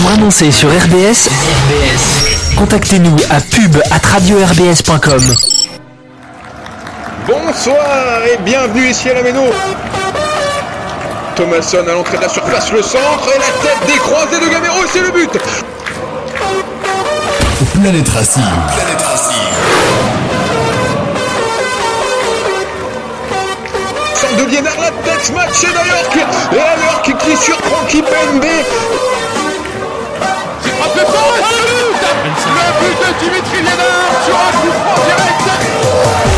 Pour annoncer sur RBS, contactez-nous à pub at radio-rbs.com. Bonsoir et bienvenue ici à la Méno. Thomasson à l'entrée de la surface, le centre et la tête décroisée de Gamero, c'est le but. Planète Racing. Planète Racing. Centre de Liénard, la tête matchée d'Alorc. Et Alorc qui surprend Kipembe. Le but de Dimitri Liénard sur un coup franc direct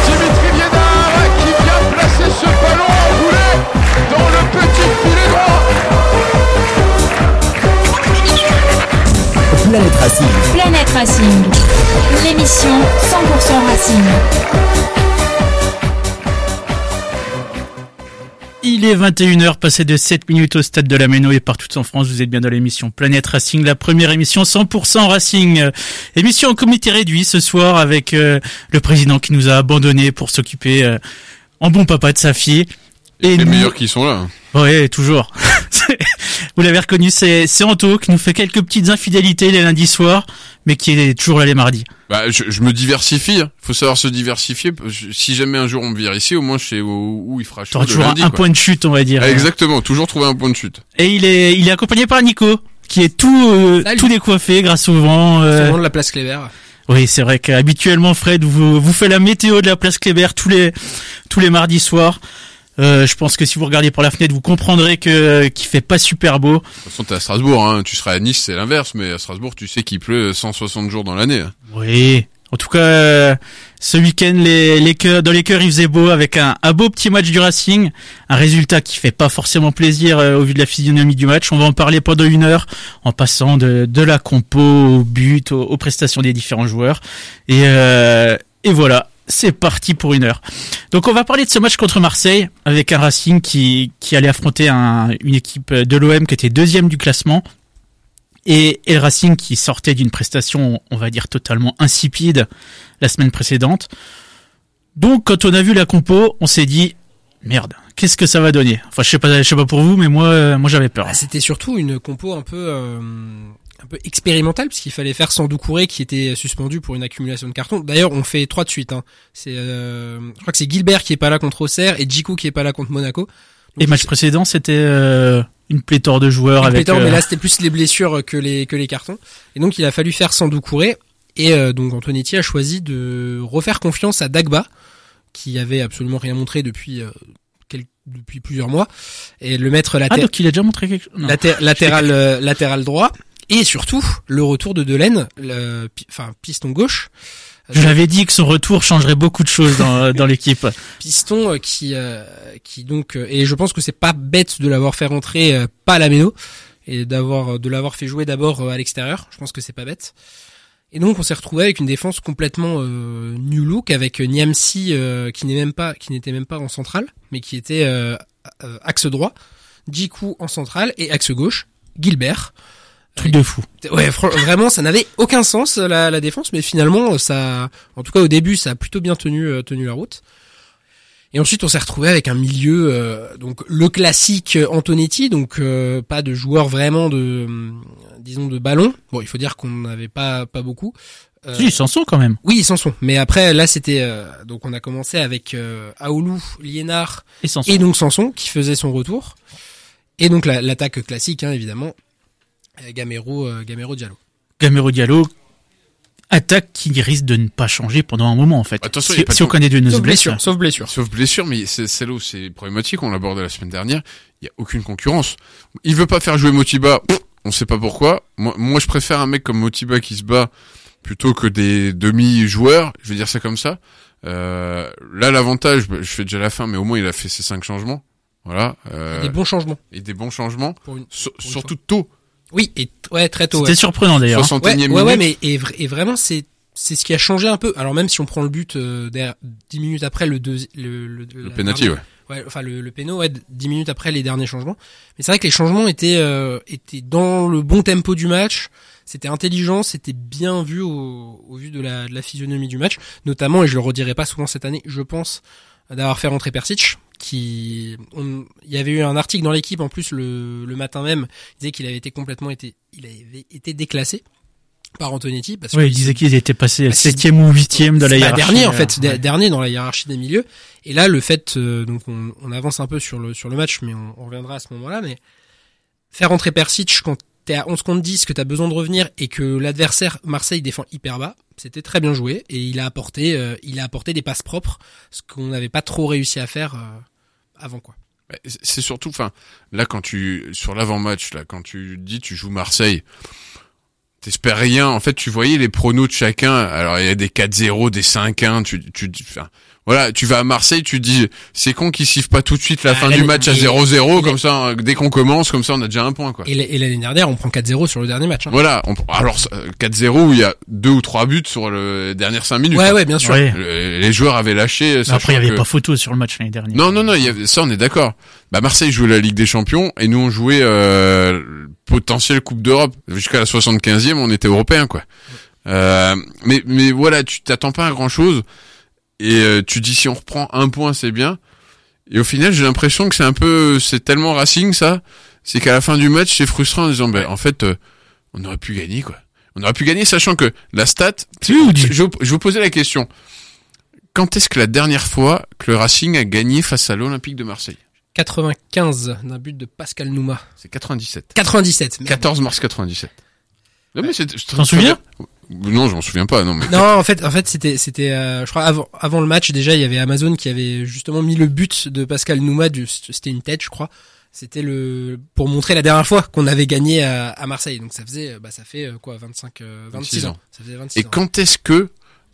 Dimitri Liénard qui vient placer ce ballon en boulet dans le petit filet droit Planète Racing. Planète Racing, l'émission 100% Racing. Il est 21h, passé de 7 minutes au stade de la Méno et partout en France, vous êtes bien dans l'émission Planète Racing, la première émission 100% Racing. Émission en comité réduit ce soir avec euh, le président qui nous a abandonnés pour s'occuper euh, en bon papa de sa fille. Et les nous- meilleurs qui sont là. Ouais, toujours. vous l'avez reconnu, c'est c'est Anto qui nous fait quelques petites infidélités les lundis soirs, mais qui est toujours là les mardis. Bah, je, je me diversifie. hein. Faut savoir se diversifier. Si jamais un jour on me vire ici, au moins je sais où, où il fera chaud. Toujours un, lundi, un quoi. point de chute, on va dire. Ah, exactement. Toujours trouver un point de chute. Et il est, il est accompagné par Nico, qui est tout, euh, tout décoiffé grâce au vent. euh, de la place Cléber. Oui, c'est vrai qu'habituellement Fred vous, vous fait la météo de la place Kléber tous les tous les mardis soirs. Euh, je pense que si vous regardez par la fenêtre, vous comprendrez que qu'il fait pas super beau. De toute façon, t'es à Strasbourg. Hein. Tu seras à Nice, c'est l'inverse. Mais à Strasbourg, tu sais qu'il pleut 160 jours dans l'année. hein. Oui. En tout cas, euh, ce week-end, les, les cœurs, dans les cœurs, il faisait beau avec un, un beau petit match du Racing, un résultat qui fait pas forcément plaisir euh, au vu de la physionomie du match. On va en parler pendant une heure, en passant de, de la compo au but, aux, aux prestations des différents joueurs. Et, euh, et voilà, c'est parti pour une heure. Donc on va parler de ce match contre Marseille avec un Racing qui, qui allait affronter un- une équipe de l'OM qui était deuxième du classement et, et le Racing qui sortait d'une prestation, on va dire, totalement insipide la semaine précédente. Donc, quand on a vu la compo, on s'est dit, merde, qu'est-ce que ça va donner? Enfin, je sais pas, je sais pas pour vous, mais moi, euh, moi, j'avais peur. Ah, C'était surtout une compo un peu euh, un peu expérimentale puisqu'il fallait faire sans Doucouré qui était suspendu pour une accumulation de cartons. D'ailleurs, on fait trois de suite. Hein. C'est, euh, je crois que c'est Gilbert qui est pas là contre Auxerre et Djikou qui est pas là contre Monaco. Et match précédent, c'était euh, une pléthore de joueurs Une avec. pléthore, euh, mais là c'était plus les blessures que les que les cartons. Et donc il a fallu faire sans Doucouré. Et euh, donc Antonetti a choisi de refaire confiance à Dagba, qui avait absolument rien montré depuis euh, depuis plusieurs mois, et le mettre Ah, latéral. donc il a déjà montré quelque chose. Laté- latéral euh, latéral droit et surtout le retour de Delaine le enfin piston gauche. Je l'avais dit que son retour changerait beaucoup de choses dans, dans l'équipe. piston euh, qui euh, qui donc euh, et je pense que c'est pas bête de l'avoir fait rentrer euh, pas à la méno et d'avoir de l'avoir fait jouer d'abord euh, à l'extérieur. Je pense que c'est pas bête. Et donc on s'est retrouvé avec une défense complètement euh, new look avec Niamsi euh, qui n'est même pas qui n'était même pas en centrale mais qui était euh, euh, axe droit. Djikou en centrale et axe gauche. Gilbert Truc de fou. Ouais, vraiment, ça n'avait aucun sens la, la défense, mais finalement, ça, en tout cas au début, ça a plutôt bien tenu euh, tenu la route. Et ensuite, on s'est retrouvé avec un milieu, euh, donc le classique Antonetti, donc euh, pas de joueurs vraiment de, hum, disons, de ballon. Bon, il faut dire qu'on n'avait pas pas beaucoup. Euh, Si, ils s'en sont quand même. oui, ils s'en sont. Mais après, là, c'était euh, donc on a commencé avec euh, Aoulou, Liénard sont. et donc Sanson qui faisait son retour. Et donc la- l'attaque classique, hein, évidemment, Gamero, euh, Gamero Diallo. Gamero Diallo, attaque qui risque de ne pas changer pendant un moment en fait. Attention, y si, si de- on connaît de nos Sauf blessures. blessure, sauf blessure. Sauf blessure, mais c'est là où c'est problématique. On l'abordait la semaine dernière. Il y a aucune concurrence. Il veut pas faire jouer Motiba. On sait pas pourquoi. Moi, moi, je préfère un mec comme Motiba qui se bat plutôt que des demi-joueurs. Je vais dire ça comme ça. Euh, là, l'avantage, bah, je fais déjà la fin, mais au moins il a fait ses cinq changements. Voilà. Euh, Des bons changements. et des bons changements. Pour une... Sur- une surtout tôt. Oui, et ouais, très tôt. C'était Ouais. surprenant d'ailleurs. hein. 61 Ouais, e ouais, ouais, minute. mais et, vra- et vraiment c'est c'est ce qui a changé un peu. Alors même si on prend le but euh, derrière- 10 minutes après le deux, le le, Le penalty, dernière- ouais. ouais, enfin le, le péno, ouais, 10 minutes après les derniers changements. Mais c'est vrai que les changements étaient euh, étaient dans le bon tempo du match. C'était intelligent, c'était bien vu au, au vu de la, de la physionomie du match, notamment et je le redirai pas souvent cette année. Je pense d'avoir fait rentrer Persic, qui, on- il y avait eu un article dans l'équipe en plus le, le matin même, il disait qu'il avait été complètement été, il avait été déclassé par Antonetti parce que il disait qu'ils étaient passés Bah, septième ou huitième de la hiérarchie. dernier en euh, fait, ouais. dernier dans la hiérarchie des milieux. Et là, le fait, euh, donc on, on avance un peu sur le sur le match, mais on, on reviendra à ce moment-là. Mais faire entrer Persic quand t'es à 11 contre 10, que t'as besoin de revenir et que l'adversaire Marseille défend hyper bas, c'était très bien joué et il a apporté, euh, il a apporté des passes propres, ce qu'on n'avait pas trop réussi à faire euh, avant quoi. C'est surtout, enfin, là quand tu sur l'avant-match, là quand tu dis tu joues Marseille, t'espères rien. En fait, tu voyais les pronos de chacun. Alors il y a des 4-0, des 5-1. Tu, tu, enfin, voilà, tu vas à Marseille, tu dis c'est con qu'ils sifflent pas tout de suite la Ah, fin du match à et- 0-0 et- comme ça. hein, Dès qu'on commence, comme ça, on a déjà un point quoi. Et l'année dernière, on prend 4-0 sur le dernier match. hein. Voilà. On, alors euh, 4-0 où il y a deux ou trois buts sur les dernières 5 minutes. Ouais, hein. ouais, bien sûr. Ouais. Le- les joueurs avaient lâché. Après, il y avait que- pas photo sur le match l'année dernière. non, non, non, il y avait, ça on est d'accord. Bah Marseille jouait la Ligue des Champions et nous on jouait euh, potentiel Coupe d'Europe. Jusqu'à la 75e, on était européen quoi. Euh, mais mais voilà, tu t'attends pas à grand chose et euh, tu dis si on reprend un point c'est bien. Et au final, j'ai l'impression que c'est un peu, c'est tellement Racing ça, c'est qu'à la fin du match, c'est frustrant en disant ben en fait, euh, on aurait pu gagner quoi. On aurait pu gagner sachant que la stat. Tu ou dis Je, je vous posais la question. Quand est-ce que la dernière fois que le Racing a gagné face à l'Olympique de Marseille? 95 d'un but de Pascal Nouma. C'est 97. 97. merde. 14 mars 97. Non mais c'est. T'en souviens? Non, je m'en souviens pas. Non mais. Non, en fait, en fait, c'était, c'était, euh, je crois avant, avant le match déjà, il y avait Amazon qui avait justement mis le but de Pascal Nouma, du, c'était une tête, je crois. C'était le pour montrer la dernière fois qu'on avait gagné à, à Marseille. Donc ça faisait, bah ça fait euh, quoi, 25, euh, 26 26 ans. ans. Ça faisait 26 Et ans. quand est-ce que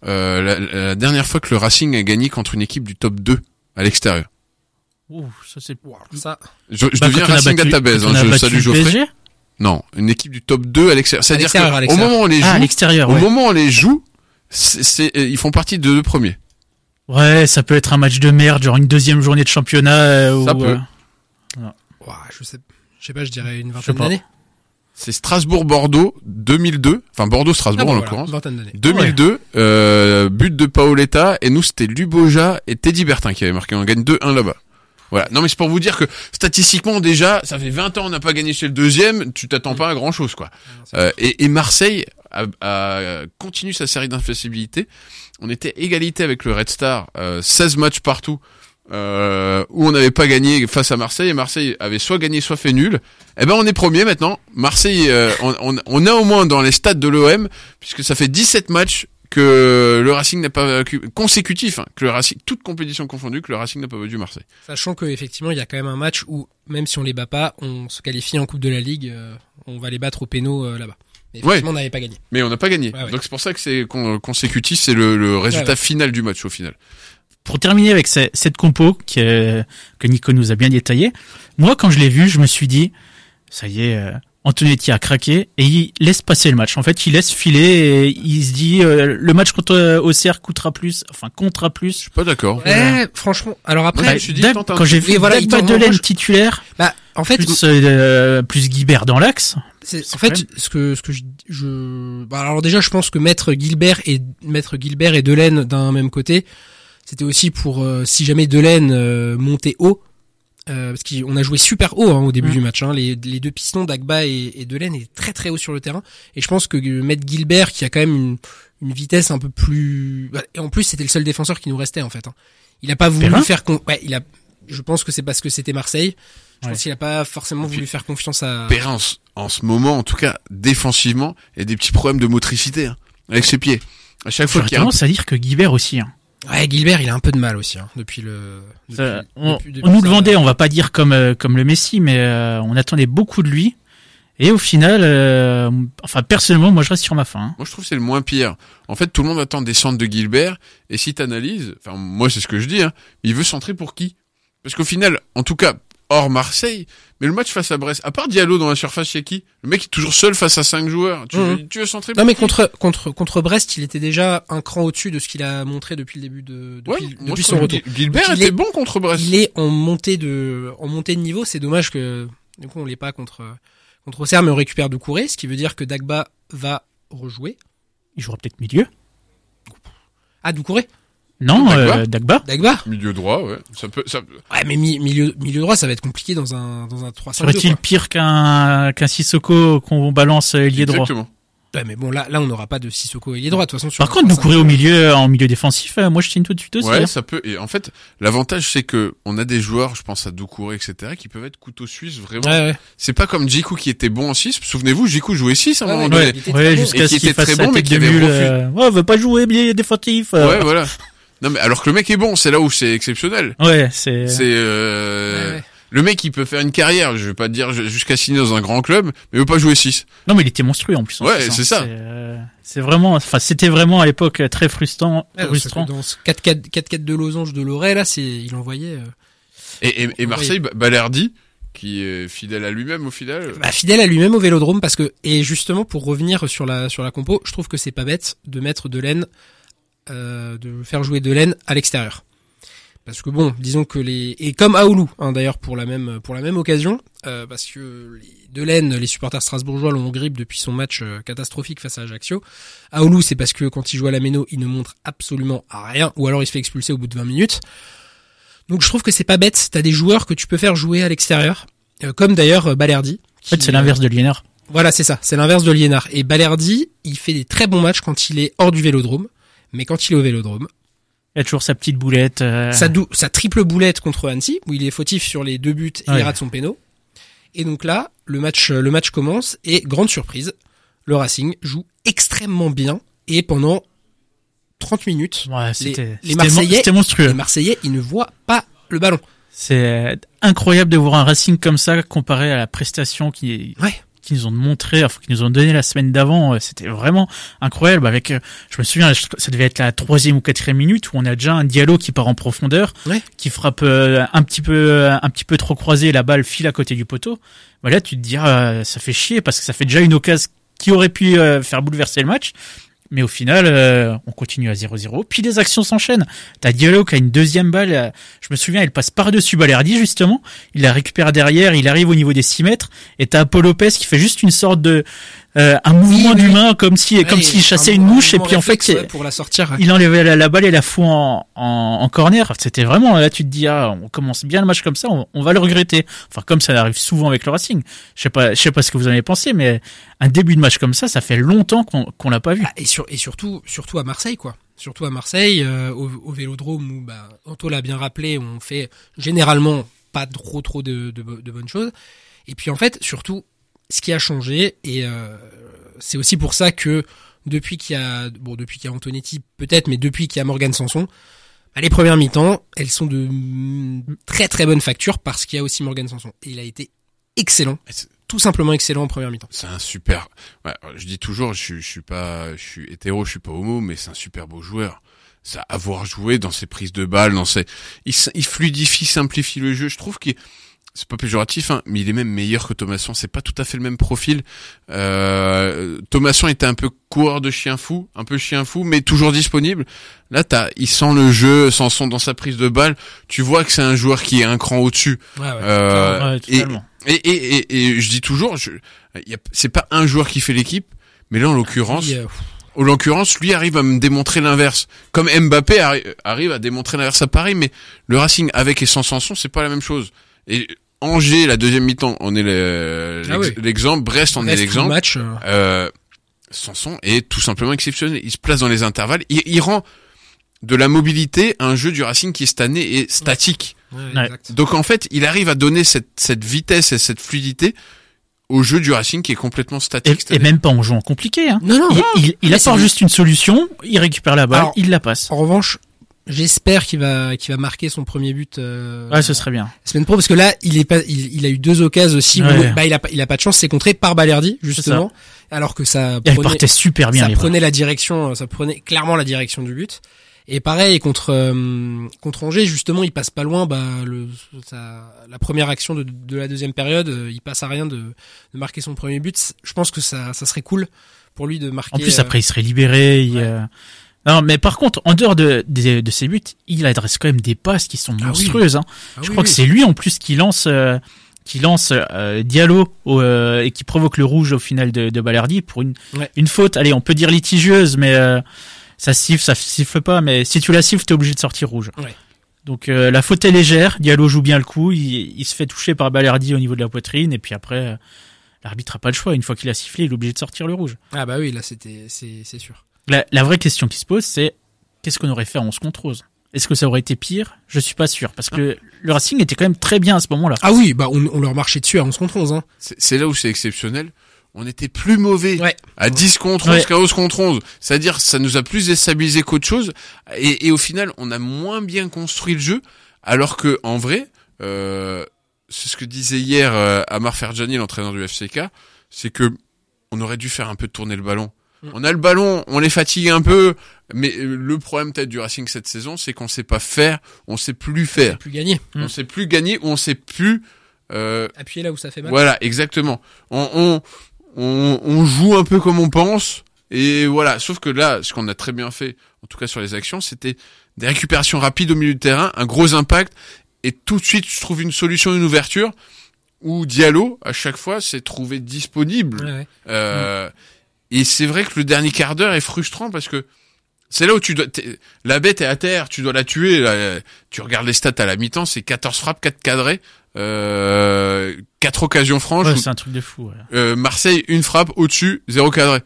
euh, la, la dernière fois que le Racing a gagné contre une équipe du top 2 à l'extérieur? Ouh, ça c'est. Wow, ça, Je, je Bah, deviens Racing battu- Database. Hein, je salue Geoffrey. Non, une équipe du top 2 à l'extérieur. C'est-à-dire qu'au l'extérieur. moment où on les joue, Ah, au moment où on les joue, c'est, euh, ils font partie de deux premiers. Ouais, ça peut être un match de merde, genre une deuxième journée de championnat. euh, Ça peut. euh, wow, je sais, je sais pas, je dirais une vingtaine d'années. C'est Strasbourg-Bordeaux 2002. Enfin Bordeaux-Strasbourg Ah, bon, en voilà, l'occurrence. une vingtaine d'années. 2002, euh, but de Paoletta, et nous c'était Luboja et Teddy Bertin qui avaient marqué. On gagne 2-1 là-bas. Voilà. Non mais c'est pour vous dire que statistiquement déjà, ça fait 20 ans on n'a pas gagné chez le deuxième, tu t'attends pas à grand chose quoi. Euh, et, et Marseille a, a continue sa série d'infaillibilité. On était égalité avec le Red Star, euh, 16 matchs partout. Euh, où on n'avait pas gagné face à Marseille et Marseille avait soit gagné soit fait nul. Eh ben on est premier maintenant. Marseille, euh, on, on, on a au moins dans les stades de l'OM puisque ça fait 17 matchs que le Racing n'a pas consécutif, hein, que le Racing, toute compétition confondue, que le Racing n'a pas battu Marseille. Sachant que effectivement, il y a quand même un match où même si on les bat pas, on se qualifie en Coupe de la Ligue, euh, on va les battre au péno euh, là-bas. Mais effectivement, on n'avait pas gagné. Mais on n'a pas gagné. Ouais, ouais. Donc c'est pour ça que c'est con- consécutif, c'est le, le résultat Ouais, ouais. final du match au final. Pour terminer avec ce- cette compo que, que Nico nous a bien détaillé, moi quand je l'ai vu, je me suis dit, ça y est, euh, Antonetti a craqué et il laisse passer le match. En fait, il laisse filer et il se dit, euh, le match contre euh, Auxerre coûtera plus, enfin comptera plus. Je suis pas d'accord. Ouais, franchement. Alors après, Ouais, je suis dit, quand j'ai vu voilà, je- titulaire, bah, en fait, plus, euh, plus Guibert dans l'axe, C'est- C'est en fait, même- ce que ce que je, je bah alors déjà, je pense que mettre Gilbert et mettre Gilbert et Delaine d'un même côté, c'était aussi pour euh, si jamais Delaine euh, montait haut, euh, parce qu'on a joué super haut hein, au début Mm. du match. Hein, les, les deux pistons d'Agba et, et Delaine étaient très très haut sur le terrain, et je pense que mettre Gilbert qui a quand même une, une vitesse un peu plus, bah, et en plus c'était le seul défenseur qui nous restait en fait. Hein. Il a pas voulu Perrin faire, con... ouais, il a, je pense que c'est parce que c'était Marseille. Je Ouais. pense qu'il a pas forcément voulu faire confiance à. Perrin, en ce- en ce moment, en tout cas, défensivement, il y a des petits problèmes de motricité hein, avec ses pieds. À chaque fois qu'il y a tendance à dire que Guibert aussi. Hein. Ouais, Gilbert, il a un peu de mal aussi hein, depuis le. Depuis, Ça, on, depuis- depuis on nous le vendait, on va pas dire comme euh, comme le Messi, mais euh, on attendait beaucoup de lui. Et au final, euh, enfin personnellement, moi je reste sur ma fin. hein. Moi, je trouve que c'est le moins pire. En fait, tout le monde attend des centres de Gilbert, et si t'analyses, enfin, moi, c'est ce que je dis, hein, il veut centrer pour qui? Parce qu'au final, en tout cas, hors Marseille, mais le match face à Brest, à part Diallo dans la surface, c'est qui? Le mec est toujours seul face à cinq joueurs. Tu, Mhm. veux, tu veux centrer Non mais contre contre contre Brest, il était déjà un cran au-dessus de ce qu'il a montré depuis le début de depuis, Ouais, depuis moi, son retour. Gilbert était est- bon contre Brest. Il est en montée de en montée de niveau. C'est dommage que du coup on l'ait pas contre contre Auxerre, mais on récupère Doucouré, ce qui veut dire que Dagba va rejouer. Il jouera peut-être milieu. Ah Doucouré. Non, Dagba euh, Dagba. Dagba Milieu droit, ouais. Ça peut, ça, Ouais, mais mi- milieu, milieu droit, ça va être compliqué dans un, dans un 3-5-2. Serait-il quoi. pire qu'un qu'un Sissoko qu'on balance euh, ailier droit? Exactement. Ouais, mais bon, là, là, on n'aura pas de Sissoko ailier droit, de toute façon. Par contre, vous 3-5-2. courez au milieu en milieu défensif. euh, moi, je signe tout de suite aussi. Ouais, hein. ça peut. Et en fait, l'avantage, c'est que on a des joueurs, je pense à Doucouré, etc., qui peuvent être couteau suisse, vraiment. Ouais, ouais. C'est pas comme Jiku qui était bon en 6. Souvenez-vous, Jiku jouait 6 à un Ouais, moment ouais, donné. ouais. Jusqu'à ce qui qu'il était fasse très bon, mais qui avait refusé. euh, Ouais, veut pas jouer milieu défensif. euh. Ouais, voilà. Non, mais alors que le mec est bon, c'est là où c'est exceptionnel. Ouais, c'est. C'est euh, Ouais, ouais. le mec il peut faire une carrière, je vais pas te dire jusqu'à signer dans un grand club, mais il veut pas jouer 6. Non, mais il était monstrueux en plus. en Ouais, hein. c'est ça. C'est euh, c'est vraiment, enfin, c'était vraiment à l'époque euh, très frustrant, Ouais, frustrant. Dans ce 4-4 4-4 de losange de Loret, là, c'est, il envoyait, euh, Et, et, et Marseille, Ba- Balerdi, qui est fidèle à lui-même au final. bah, fidèle à lui-même au Vélodrome parce que et justement pour revenir sur la sur la compo, je trouve que c'est pas bête de mettre Delaine euh, de faire jouer Delaine à l'extérieur. Parce que bon, disons que les et comme Aoulou hein, d'ailleurs pour la même pour la même occasion euh, parce que les Delaine, les supporters strasbourgeois l'ont en grippe depuis son match euh, catastrophique face à Ajaccio. Aoulou c'est parce que quand il joue à la Méno, il ne montre absolument rien ou alors il se fait expulser au bout de 20 minutes. Donc je trouve que c'est pas bête, t'as des joueurs que tu peux faire jouer à l'extérieur euh, comme d'ailleurs Balerdi. En fait, c'est l'inverse de Liénard. Voilà, c'est ça. C'est l'inverse de Liénard. Et Balerdi, il fait des très bons matchs quand il est hors du vélodrome. Mais quand il est au vélodrome, Il a toujours sa petite boulette. euh, sa, triple boulette contre Annecy, où il est fautif sur les deux buts et Ouais. il rate son péno. Et donc là, le match, le match commence et grande surprise, le Racing joue extrêmement bien et pendant 30 minutes, Ouais, c'était les c'était Marseillais- monstrueux. les Marseillais, ils ne voient pas le ballon. C'est incroyable de voir un Racing comme ça comparé à la prestation qui Ouais. Qui nous ont montré, enfin, qui nous ont donné la semaine d'avant. euh, C'était vraiment incroyable. Avec, euh, je me souviens, ça devait être la troisième ou quatrième minute où on a déjà un dialogue qui part en profondeur, Ouais. qui frappe euh, un petit peu, un petit peu trop croisé, la balle file à côté du poteau. Bah là, tu te dis, ah, ça fait chier parce que ça fait déjà une occasion qui aurait pu faire bouleverser le match. Mais au final, euh, on continue à 0-0. Puis les actions s'enchaînent. T'as Diallo qui a une deuxième balle. euh, je me souviens, il passe par-dessus Balerdi, justement. Il la récupère derrière, il arrive au niveau des 6 mètres. Et t'as Paul Lopez qui fait juste une sorte de... euh, un mouvement oui, d'humain comme si comme s'il chassait un une mouche. Et puis en fait, ouais, pour la sortir. il enlevait la, la balle et la fout en, en, en corner. C'était vraiment, là tu te dis, ah, on commence bien le match comme ça, on, on va le regretter. Enfin, comme ça arrive souvent avec le Racing. Je sais pas, je sais pas ce que vous en avez pensé, mais un début de match comme ça, ça fait longtemps qu'on qu'on l'a pas vu. Ah, et, sur, et surtout, surtout à Marseille, quoi. Surtout à Marseille, euh, au, au Vélodrome où, bah, Anto l'a bien rappelé, on fait généralement pas trop trop de, de bonnes choses. Et puis en fait, surtout, ce qui a changé, et euh, c'est aussi pour ça que depuis qu'il y a, bon, depuis qu'il y a Antonetti peut-être, mais depuis qu'il y a Morgan Sanson, bah, les premières mi-temps, elles sont de très très bonne facture parce qu'il y a aussi Morgan Sanson. Et il a été excellent, tout simplement excellent en première mi-temps. C'est un super. Ouais, je dis toujours, je, suis- je suis pas, je suis hétéro, je suis pas homo, mais c'est un super beau joueur. Ça, avoir joué dans ses prises de balles, dans ses, il fluidifie, simplifie le jeu. Je trouve qu'il, c'est pas péjoratif, hein, mais il est même meilleur que Thomasson. C'est pas tout à fait le même profil. Euh, Thomasson était un peu coureur de chien fou, un peu chien fou, mais toujours disponible. Là, t'as, il sent le jeu, Sanson dans sa prise de balle. Tu vois que c'est un joueur qui est un cran au-dessus. Ouais, ouais. Euh, Ouais, et, totalement. et, et, et, et je dis toujours, je, c'est pas un joueur qui fait l'équipe, mais là en l'occurrence, Oui, euh, en l'occurrence, lui arrive à me démontrer l'inverse. Comme Mbappé arri- arrive à démontrer l'inverse à Paris, mais le Racing avec et sans Sanson, c'est pas la même chose. Et Angers, la deuxième mi-temps, on est le- Ah oui. l'exemple. Brest, on est l'exemple. match. euh, Euh, Sanson est tout simplement exceptionnel. Il se place dans les intervalles. Il, il rend de la mobilité un jeu du Racing qui cette année est statique. ouais, Ouais. exact. Donc en fait, il arrive à donner cette, cette vitesse et cette fluidité au jeu du Racing qui est complètement statique. et même pas en jouant compliqué. Hein. Non, non, Il, non. il, apporte juste une solution, il récupère la balle, Alors- il la passe. En revanche, j'espère qu'il va qu'il va marquer son premier but euh, Ouais, ce serait bien. semaine pro parce que là, il est pas il, il a eu deux occasions aussi où Ouais. bah il a pas il a pas de chance, c'est contré par Balerdi justement, alors que ça Et elle prenait, partait super bien. ça prenait la direction, ça prenait clairement la direction du but. Et pareil contre euh, contre Angers justement, il passe pas loin. Bah le ça, la première action de, de la deuxième période, euh, il passe à rien de, de marquer son premier but. Je pense que ça ça serait cool pour lui de marquer. En plus, euh, après, il serait libéré. il, euh, Non, mais par contre, en dehors de, de, de ses buts, il adresse quand même des passes qui sont Ah oui. monstrueuses. Hein. ah Je oui, crois oui. que c'est lui en plus qui lance, euh, qui lance euh, Diallo au, euh, et qui provoque le rouge au final de, de Balerdi pour une, Ouais. une faute. Allez, on peut dire litigieuse, mais euh, Ça siffle, ça siffle pas, mais si tu la siffles, t'es obligé de sortir rouge. Ouais. Donc euh, la faute est légère, Diallo joue bien le coup, il, il se fait toucher par Balerdi au niveau de la poitrine, et puis après, euh, l'arbitre a pas le choix. Une fois qu'il a sifflé, il est obligé de sortir le rouge. Ah bah oui, là c'était c'est c'est sûr. La, la vraie question qui se pose, c'est qu'est-ce qu'on aurait fait en 11 contre 11 Est-ce que ça aurait été pire? Je suis pas sûr, parce que le Racing était quand même très bien à ce moment-là. Ah oui, bah on, on leur marchait dessus à 11 contre 11 hein. C'est c'est là où c'est exceptionnel. On était plus mauvais Ouais. à 10 contre 11 Ouais. qu'à 11 contre 11. C'est-à-dire, ça nous a plus déstabilisé qu'autre chose. Et, et au final, on a moins bien construit le jeu. Alors que, en vrai, euh, c'est ce que disait hier euh, Amar Ferjani, l'entraîneur du FCK, c'est que on aurait dû faire un peu tourner le ballon. Mm. On a le ballon, on les fatigue un peu, mais euh, le problème peut-être du Racing cette saison, c'est qu'on sait pas faire, on sait plus faire, Plus gagné. Mm. on sait plus gagner ou on sait plus euh, Appuyer là où ça fait mal. voilà, exactement. On, on, on, on joue un peu comme on pense. Et voilà, sauf que là, ce qu'on a très bien fait, en tout cas sur les actions, c'était des récupérations rapides au milieu de terrain, un gros impact, et tout de suite, je trouve une solution, une ouverture, où Diallo, à chaque fois, s'est trouvé disponible. Ouais, ouais. Euh, Et c'est vrai que le dernier quart d'heure est frustrant parce que c'est là où tu dois, la bête est à terre, tu dois la tuer. là. Tu regardes les stats à la mi-temps, c'est 14 frappes, 4 cadrés, euh, 4 occasions franches. Ouais, c'est un truc de fou. Ouais. euh, Marseille, une frappe au-dessus, zéro cadré.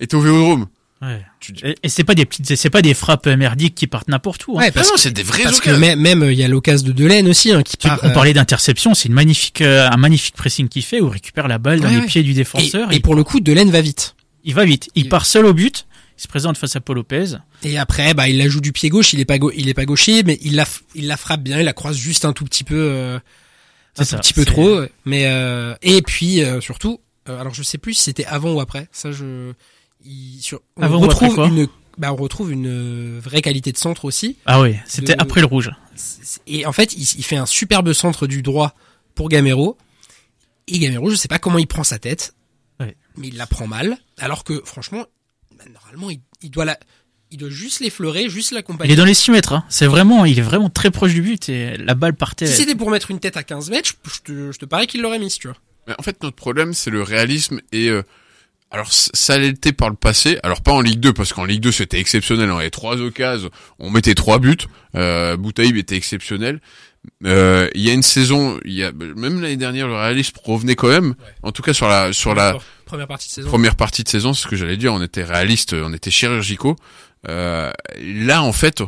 Et t'es au Vélodrome. Ouais. Tu dis, Et, et c'est pas des petites, c'est pas des frappes merdiques qui partent n'importe où. hein. Ouais, ah parce non, que, c'est des vrais parce que même même il y a l'occasion de Delaine aussi hein, qui Tu- part. on euh, parlait d'interception, c'est une magnifique, euh, un magnifique pressing qu'il fait où il récupère la balle dans Ouais, les pieds du et, défenseur. et il, pour le coup, Delaine va vite. Il va vite. Il il- part seul au but. Il se présente face à Paul Lopez. Et après, bah, il la joue du pied gauche. Il est pas gau- il est pas gaucher, mais il la il la frappe bien. Il la croise juste un tout petit peu, euh, un tout ça, petit peu trop. Mais euh, et puis euh, surtout, euh, alors je sais plus si c'était avant ou après. Ça, je il, sur, on Avant ou après retrouve une bah, on retrouve une vraie qualité de centre aussi. Ah oui, c'était De- après le rouge. Et en fait, il, il fait un superbe centre du droit pour Gamero. Et Gamero, je sais pas comment il prend sa tête, Ouais. mais il la prend mal. Alors que franchement, bah, normalement, il, il doit la, il doit juste l'effleurer, juste Il l'accompagner. est dans les 6 mètres. Hein. C'est vraiment, il est vraiment très proche du but et la balle partait. Si c'était pour mettre une tête à 15 mètres, je, te, je te parie qu'il l'aurait mis, si tu vois. Mais en fait, notre problème, c'est le réalisme et euh, alors ça l'était par le passé. Alors pas en Ligue 2 parce qu'en Ligue 2 c'était exceptionnel. On avait trois occasions, on mettait trois buts. Euh, Boutaïb était exceptionnel. Euh, Il y a une saison, il y a même l'année dernière, le réalisme revenait quand même. En tout cas sur la sur la Première partie de saison. première partie de saison, c'est ce que j'allais dire. On était réaliste, on était chirurgicaux. Euh, là, en fait,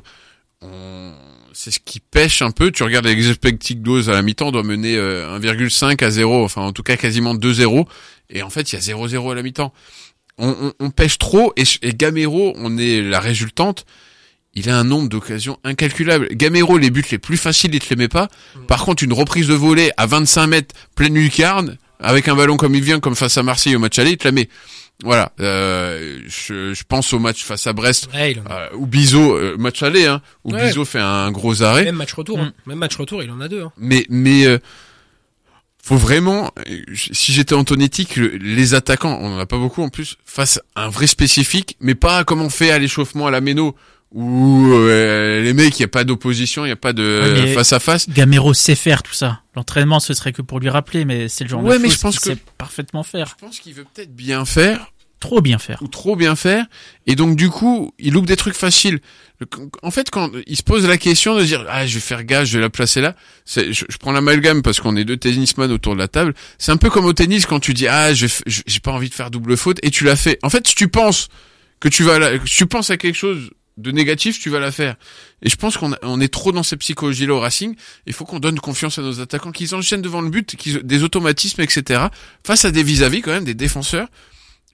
on- c'est ce qui pêche un peu. Tu regardes les expected goals à la mi-temps, on doit mener euh, 1,5 à 0, enfin en tout cas quasiment 2-0. Et en fait, il y a 0-0 à la mi-temps. On, on, on pêche trop et, et Gamero, on est la résultante. Il a un nombre d'occasions incalculable. Gamero, les buts les plus faciles, il te les met pas. Par contre, une reprise de volée à 25 mètres, pleine lucarne, avec un ballon comme il vient, comme face à Marseille au match aller, il te la met. Voilà. Euh, je, je pense au match face à Brest, Ouais, il en euh, où Bizot, euh, match aller, hein, où Ouais. Bizot fait un gros arrêt. Même match retour, hein. même match retour, il en a deux. Hein. Mais mais euh, faut vraiment, si j'étais Antonetti, que le- les attaquants, on en a pas beaucoup en plus, fassent un vrai spécifique, mais pas comme on fait à l'échauffement à la méno, où euh, les mecs, il y a pas d'opposition, il y a pas de Ouais, face à face. Gamero sait faire tout ça. L'entraînement, ce serait que pour lui rappeler, mais c'est le genre Ouais, de mais je pense qu'il que- sait parfaitement faire. Je pense qu'il veut peut-être bien faire, Trop bien faire. ou trop bien faire, et donc du coup, il loupe des trucs faciles. Le- En fait, quand il se pose la question de dire ah je vais faire gage, je vais la placer là, je, je prends l'amalgame parce qu'on est deux tennisman autour de la table. C'est un peu comme au tennis quand tu dis ah je, f- je- j'ai pas envie de faire double faute et tu l'as fait. En fait, si tu penses que tu vas, que tu penses à quelque chose de négatif, tu vas la faire. Et je pense qu'on on est trop dans ces psychologies-là au Racing. Il faut qu'on donne confiance à nos attaquants, qu'ils enchaînent devant le but, qu'ils des automatismes, etc. Face à des vis-à-vis quand même des défenseurs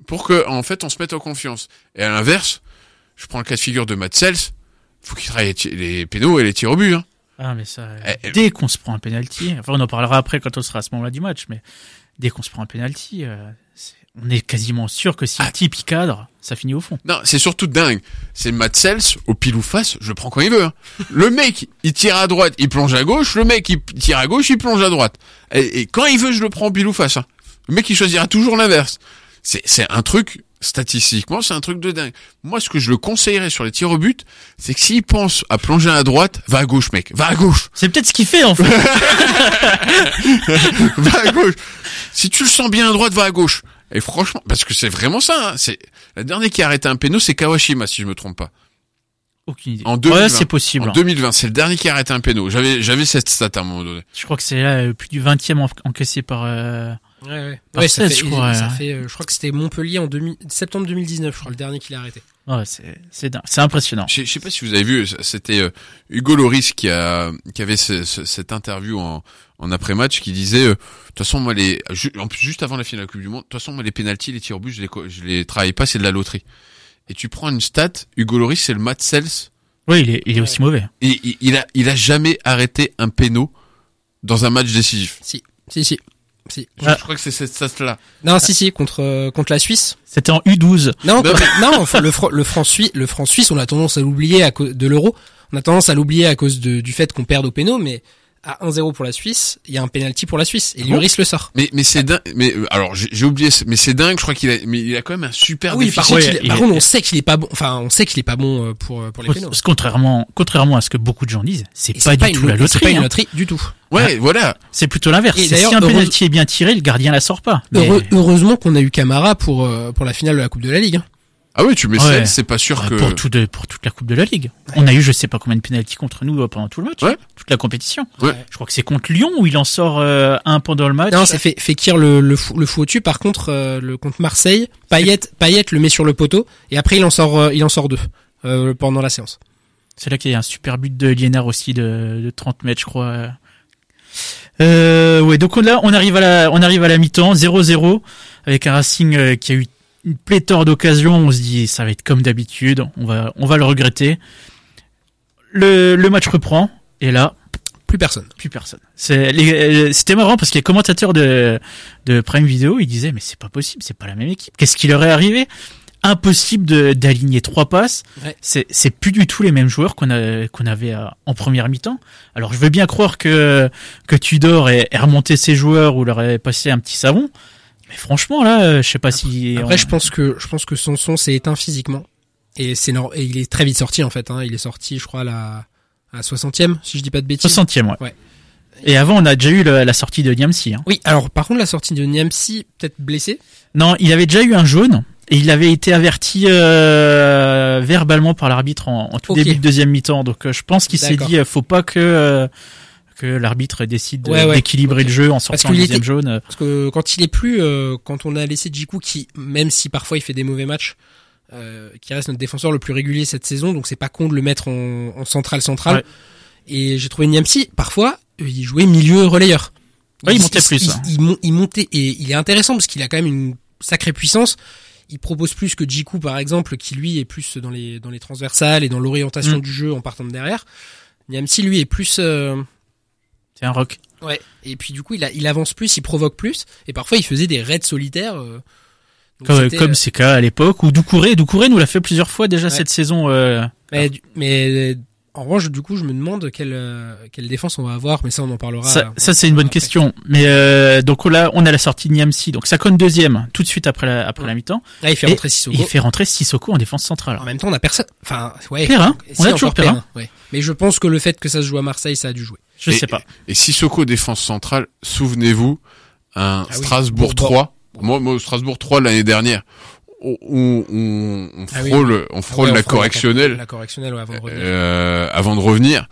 pour que en fait on se mette en confiance. Et à l'inverse, je prends le cas de figure de Matt Sells, faut qu'il travaille les pénaux et les tirs au but. Hein. Ah, mais ça, Eh, eh. dès qu'on se prend un penalty, enfin, on en parlera après quand on sera à ce moment-là du match, mais dès qu'on se prend un penalty, euh, c'est- on est quasiment sûr que si Ah. le type il cadre, ça finit au fond. Non, c'est surtout dingue. C'est Matt Sells au pile ou face, je le prends quand il veut. hein. Le mec, il tire à droite, il plonge à gauche. Le mec, il tire à gauche, il plonge à droite. Et, et quand il veut, je le prends au pile ou face. hein. Le mec, il choisira toujours l'inverse. C'est c'est un truc statistiquement, c'est un truc de dingue. Moi, ce que je le conseillerais sur les tirs au but, c'est que s'il pense à plonger à droite, va à gauche, mec, va à gauche. C'est peut-être ce qu'il fait en fait. va à gauche. Si tu le sens bien à droite, va à gauche. Et franchement, parce que c'est vraiment ça. hein, C'est la dernière qui a arrêté un péno, c'est Kawashima, si je me trompe pas. Aucune idée. En 2020. Ouais, c'est possible. En 2020, c'est le dernier qui a arrêté un péno. J'avais, j'avais cette stat à un moment donné. Je crois que c'est là euh, plus du 20e en- encaissé par. euh, Ouais, ouais. Par Ouais, ça 16, fait, je crois, ça ouais. fait, euh, je crois que c'était Montpellier en 2000 septembre 2019, je crois, le dernier qu'il a arrêté. Ouais, c'est c'est impressionnant. Je sais- je sais pas si vous avez vu, c'était euh, Hugo Loris qui a qui avait ce- ce- cette interview en, en après-match qui disait euh, de toute façon moi les ju- en plus juste avant la finale de la Coupe du monde, de toute façon moi les pénalties, les tirs au but, je les je les travaille pas, c'est de la loterie. Et tu prends une stat, Hugo Loris c'est le Matt Sells Oui, il est, il est aussi mauvais. et il, il a il a jamais arrêté un péno dans un match décisif. Si, si, si. Si. Je, Ah. je crois que c'est cette stat là. Non, si, si, contre, euh, contre la Suisse. C'était en U12. Non, Non, contre- non, enfin, le, fran- le franc suisse, le franc suisse, on a tendance à l'oublier à cause de l'euro. On a tendance à l'oublier à cause de, du fait qu'on perde au péno, mais à 1-0 pour la Suisse, il y a un penalty pour la Suisse et bon Lloris le sort. Mais mais c'est dingue mais euh, alors j'ai j'ai oublié mais c'est dingue, je crois qu'il a mais il a quand même un super oui, par contre, il- il par contre, on sait qu'il est pas bon. Enfin, on sait qu'il est pas bon euh, pour euh, pour les pénaux. Parce que contrairement, contrairement à ce que beaucoup de gens disent, c'est pas c'est du tout une, la et c'est pas loterie. une hein. loterie du tout. Ouais, voilà. C'est plutôt l'inverse. Si un heureuse- penalty est bien tiré, le gardien la sort pas. Mais- heureusement qu'on a eu Camara pour euh, pour la finale de la Coupe de la Ligue. hein. Ah oui, tu mets Ouais. C'est pas sûr Ouais, que pour, tout de, pour toute la Coupe de la Ligue. On a eu je sais pas combien de pénalty contre nous euh, pendant tout le match. Ouais. Toute la compétition. Ouais. Je crois que c'est contre Lyon où il en sort euh, un pendant le match. Non, c'est fait Fekir le le fou, le fou au-dessus. Par contre, euh, le contre Marseille, Payet Payet le met sur le poteau et après il en sort euh, il en sort deux euh, pendant la séance. C'est là qu'il y a un super but de Liénard aussi de, de 30 mètres, je crois. Euh, ouais, donc on, là, on arrive à la, on arrive à la mi-temps, 0-0, avec un Racing euh, qui a eu une pléthore d'occasions. On se dit, ça va être comme d'habitude, on va, on va le regretter. Le, le match reprend, et là, Plus personne. plus personne. Euh, c'était marrant parce que les commentateurs de, de Prime Video, ils disaient, mais c'est pas possible, c'est pas la même équipe. Qu'est-ce qui leur est arrivé? Impossible de, d'aligner trois passes. Ouais. C'est, c'est plus du tout les mêmes joueurs qu'on a, qu'on avait à- en première mi-temps. Alors, je veux bien croire que, que Tudor ait, ait remonté ses joueurs ou leur ait passé un petit savon. Mais franchement, là, euh, je sais pas si. Après, on- je pense que je pense que Sanson s'est éteint physiquement et c'est et il est très vite sorti en fait. Hein. Il est sorti, je crois, à la à 60e, si je dis pas de bêtises. 60e, ouais. Ouais. Et avant, on a déjà eu le- la sortie de Niamsi. Hein. Oui. Alors, par contre, la sortie de Niamsi, peut-être blessé? Non, il avait déjà eu un jaune et il avait été averti euh, verbalement par l'arbitre en, en tout début de deuxième mi-temps. Donc euh, je pense qu'il s'est dit euh, faut pas que euh, que l'arbitre décide de- Ouais, ouais. d'équilibrer le jeu en sortant qu'il un deuxième était- jaune. euh. Parce que quand il est plus, euh, quand on a laissé Djikou, qui même si parfois il fait des mauvais matchs, euh, qui reste notre défenseur le plus régulier cette saison, donc c'est pas con de le mettre en, en centrale centrale. Ouais. Et j'ai trouvé Niamsi, parfois, euh, il jouait milieu relayeur. Ouais, il montait plus, Il, hein. il mon- il montait et il est intéressant parce qu'il a quand même une sacrée puissance. Il propose plus que Djikou par exemple, qui lui est plus dans les dans les transversales et dans l'orientation Mm. du jeu en partant de derrière. Niamsi lui est plus euh, C'est un rock. Ouais. Et puis du coup, il, a, il avance plus, il provoque plus, et parfois il faisait des raids solitaires. euh, Comme, comme euh, c'est cas à l'époque ou Doucouré. Doucouré nous l'a fait plusieurs fois déjà Ouais. cette saison. euh, mais, en revanche, du coup, je me demande quelle, quelle défense on va avoir, mais ça, on en parlera. Ça, ça c'est une bonne après. question. Mais euh, donc là, on a la sortie de Niamsi. Donc ça compte deuxième tout de suite après la, après la mi-temps. Là, il fait Et rentrer Sissoko. Il fait rentrer Sissoko en défense centrale. En même temps, on a personne. Enfin, ouais. Perrin. Si, On a toujours Perrin. Ouais. Mais je pense que le fait que ça se joue à Marseille, ça a dû jouer. Je Et- sais pas. Et Sissoko défense centrale, souvenez-vous, un Ah Strasbourg Bourg-Bourg. 3. Moi, moi, Strasbourg 3 l'année dernière, on, on, Ah oui. frôle, on Ah frôle ouais, la on correctionnelle La correctionnelle, ouais, avant de revenir. euh, avant de revenir,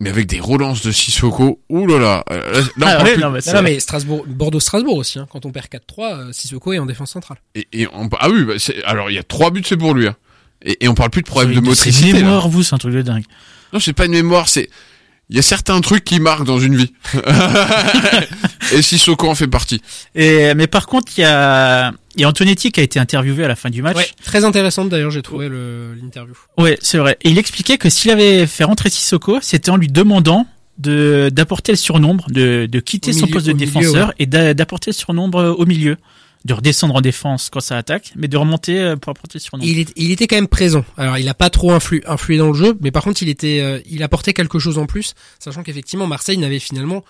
mais avec des relances de Sissoko. Ouh là là, euh, là, on Ah ouais, plus- non, mais c'est Non, Strasbourg, Bordeaux-Strasbourg aussi, hein. Quand on perd 4-3, euh, Sissoko est en défense centrale. et, et on- ah oui, bah, c'est- alors il y a trois buts, c'est pour lui. Hein. Et, et on parle plus de problème de motricité. là. mémoires, vous, c'est un truc de dingue. Non, c'est pas une mémoire, c'est il y a certains trucs qui marquent dans une vie. et Sissoko en fait partie. Et, mais par contre, il y a, il y a Antonetti qui a été interviewé à la fin du match. Ouais. Très intéressante d'ailleurs, j'ai trouvé l'interview. Ouais, c'est vrai. Et il expliquait que s'il avait fait rentrer Sissoko, c'était en lui demandant de d'apporter le surnombre, de, de quitter son poste de milieu, défenseur ouais. et d'a- d'apporter le surnombre au milieu, de redescendre en défense quand ça attaque, mais de remonter euh, pour apporter surnombre. Il, est- il était quand même présent. Alors, il a pas trop influ, influé dans le jeu, mais par contre, il était, euh, il apportait quelque chose en plus, sachant qu'effectivement, Marseille n'avait finalement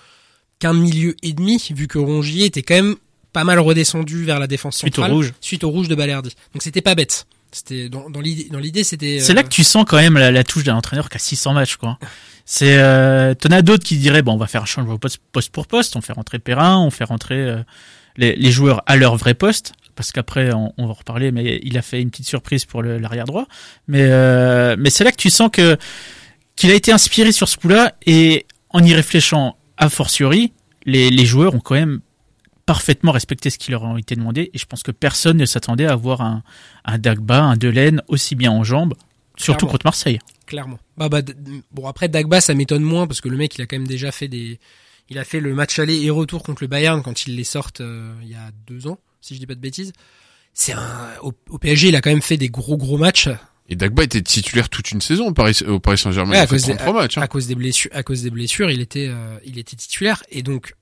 qu'un milieu et demi, vu que Rongier était quand même pas mal redescendu vers la défense Suite au centrale, rouge. suite au rouge de Balerdi. Donc, c'était pas bête. C'était dans, dans l'idée, c'était. C'est euh, là que tu sens quand même la, la touche d'un entraîneur qui a 600 matchs, quoi. C'est, euh, t'en as d'autres qui diraient, bon, on va faire un changement poste, poste pour poste, on fait rentrer Perrin, on fait rentrer euh, les, les joueurs à leur vrai poste. parce qu'après on, on va en reparler, mais il a fait une petite surprise pour l'arrière droit. Mais euh, mais c'est là que tu sens que qu'il a été inspiré sur ce coup-là et en y réfléchissant a fortiori, les, les joueurs ont quand même parfaitement respecté ce qui leur a été demandé et je pense que personne ne s'attendait à avoir un, un Dagba, un Delaine aussi bien en jambes, surtout Clairement. contre Marseille. Clairement. Bah, bah, bon, après, Dagba, ça m'étonne moins parce que le mec, il a quand même déjà fait des, il a fait le match aller et retour contre le Bayern quand ils les sortent euh, il y a deux ans, si je dis pas de bêtises. C'est un, au, au PSG, il a quand même fait des gros gros matchs Et Dagba était titulaire toute une saison au Paris, au Paris Saint-Germain. Ouais, il à a fait cause des- 33 matchs. hein. à cause des blessures. À cause des blessures, il était, euh, il était titulaire et donc.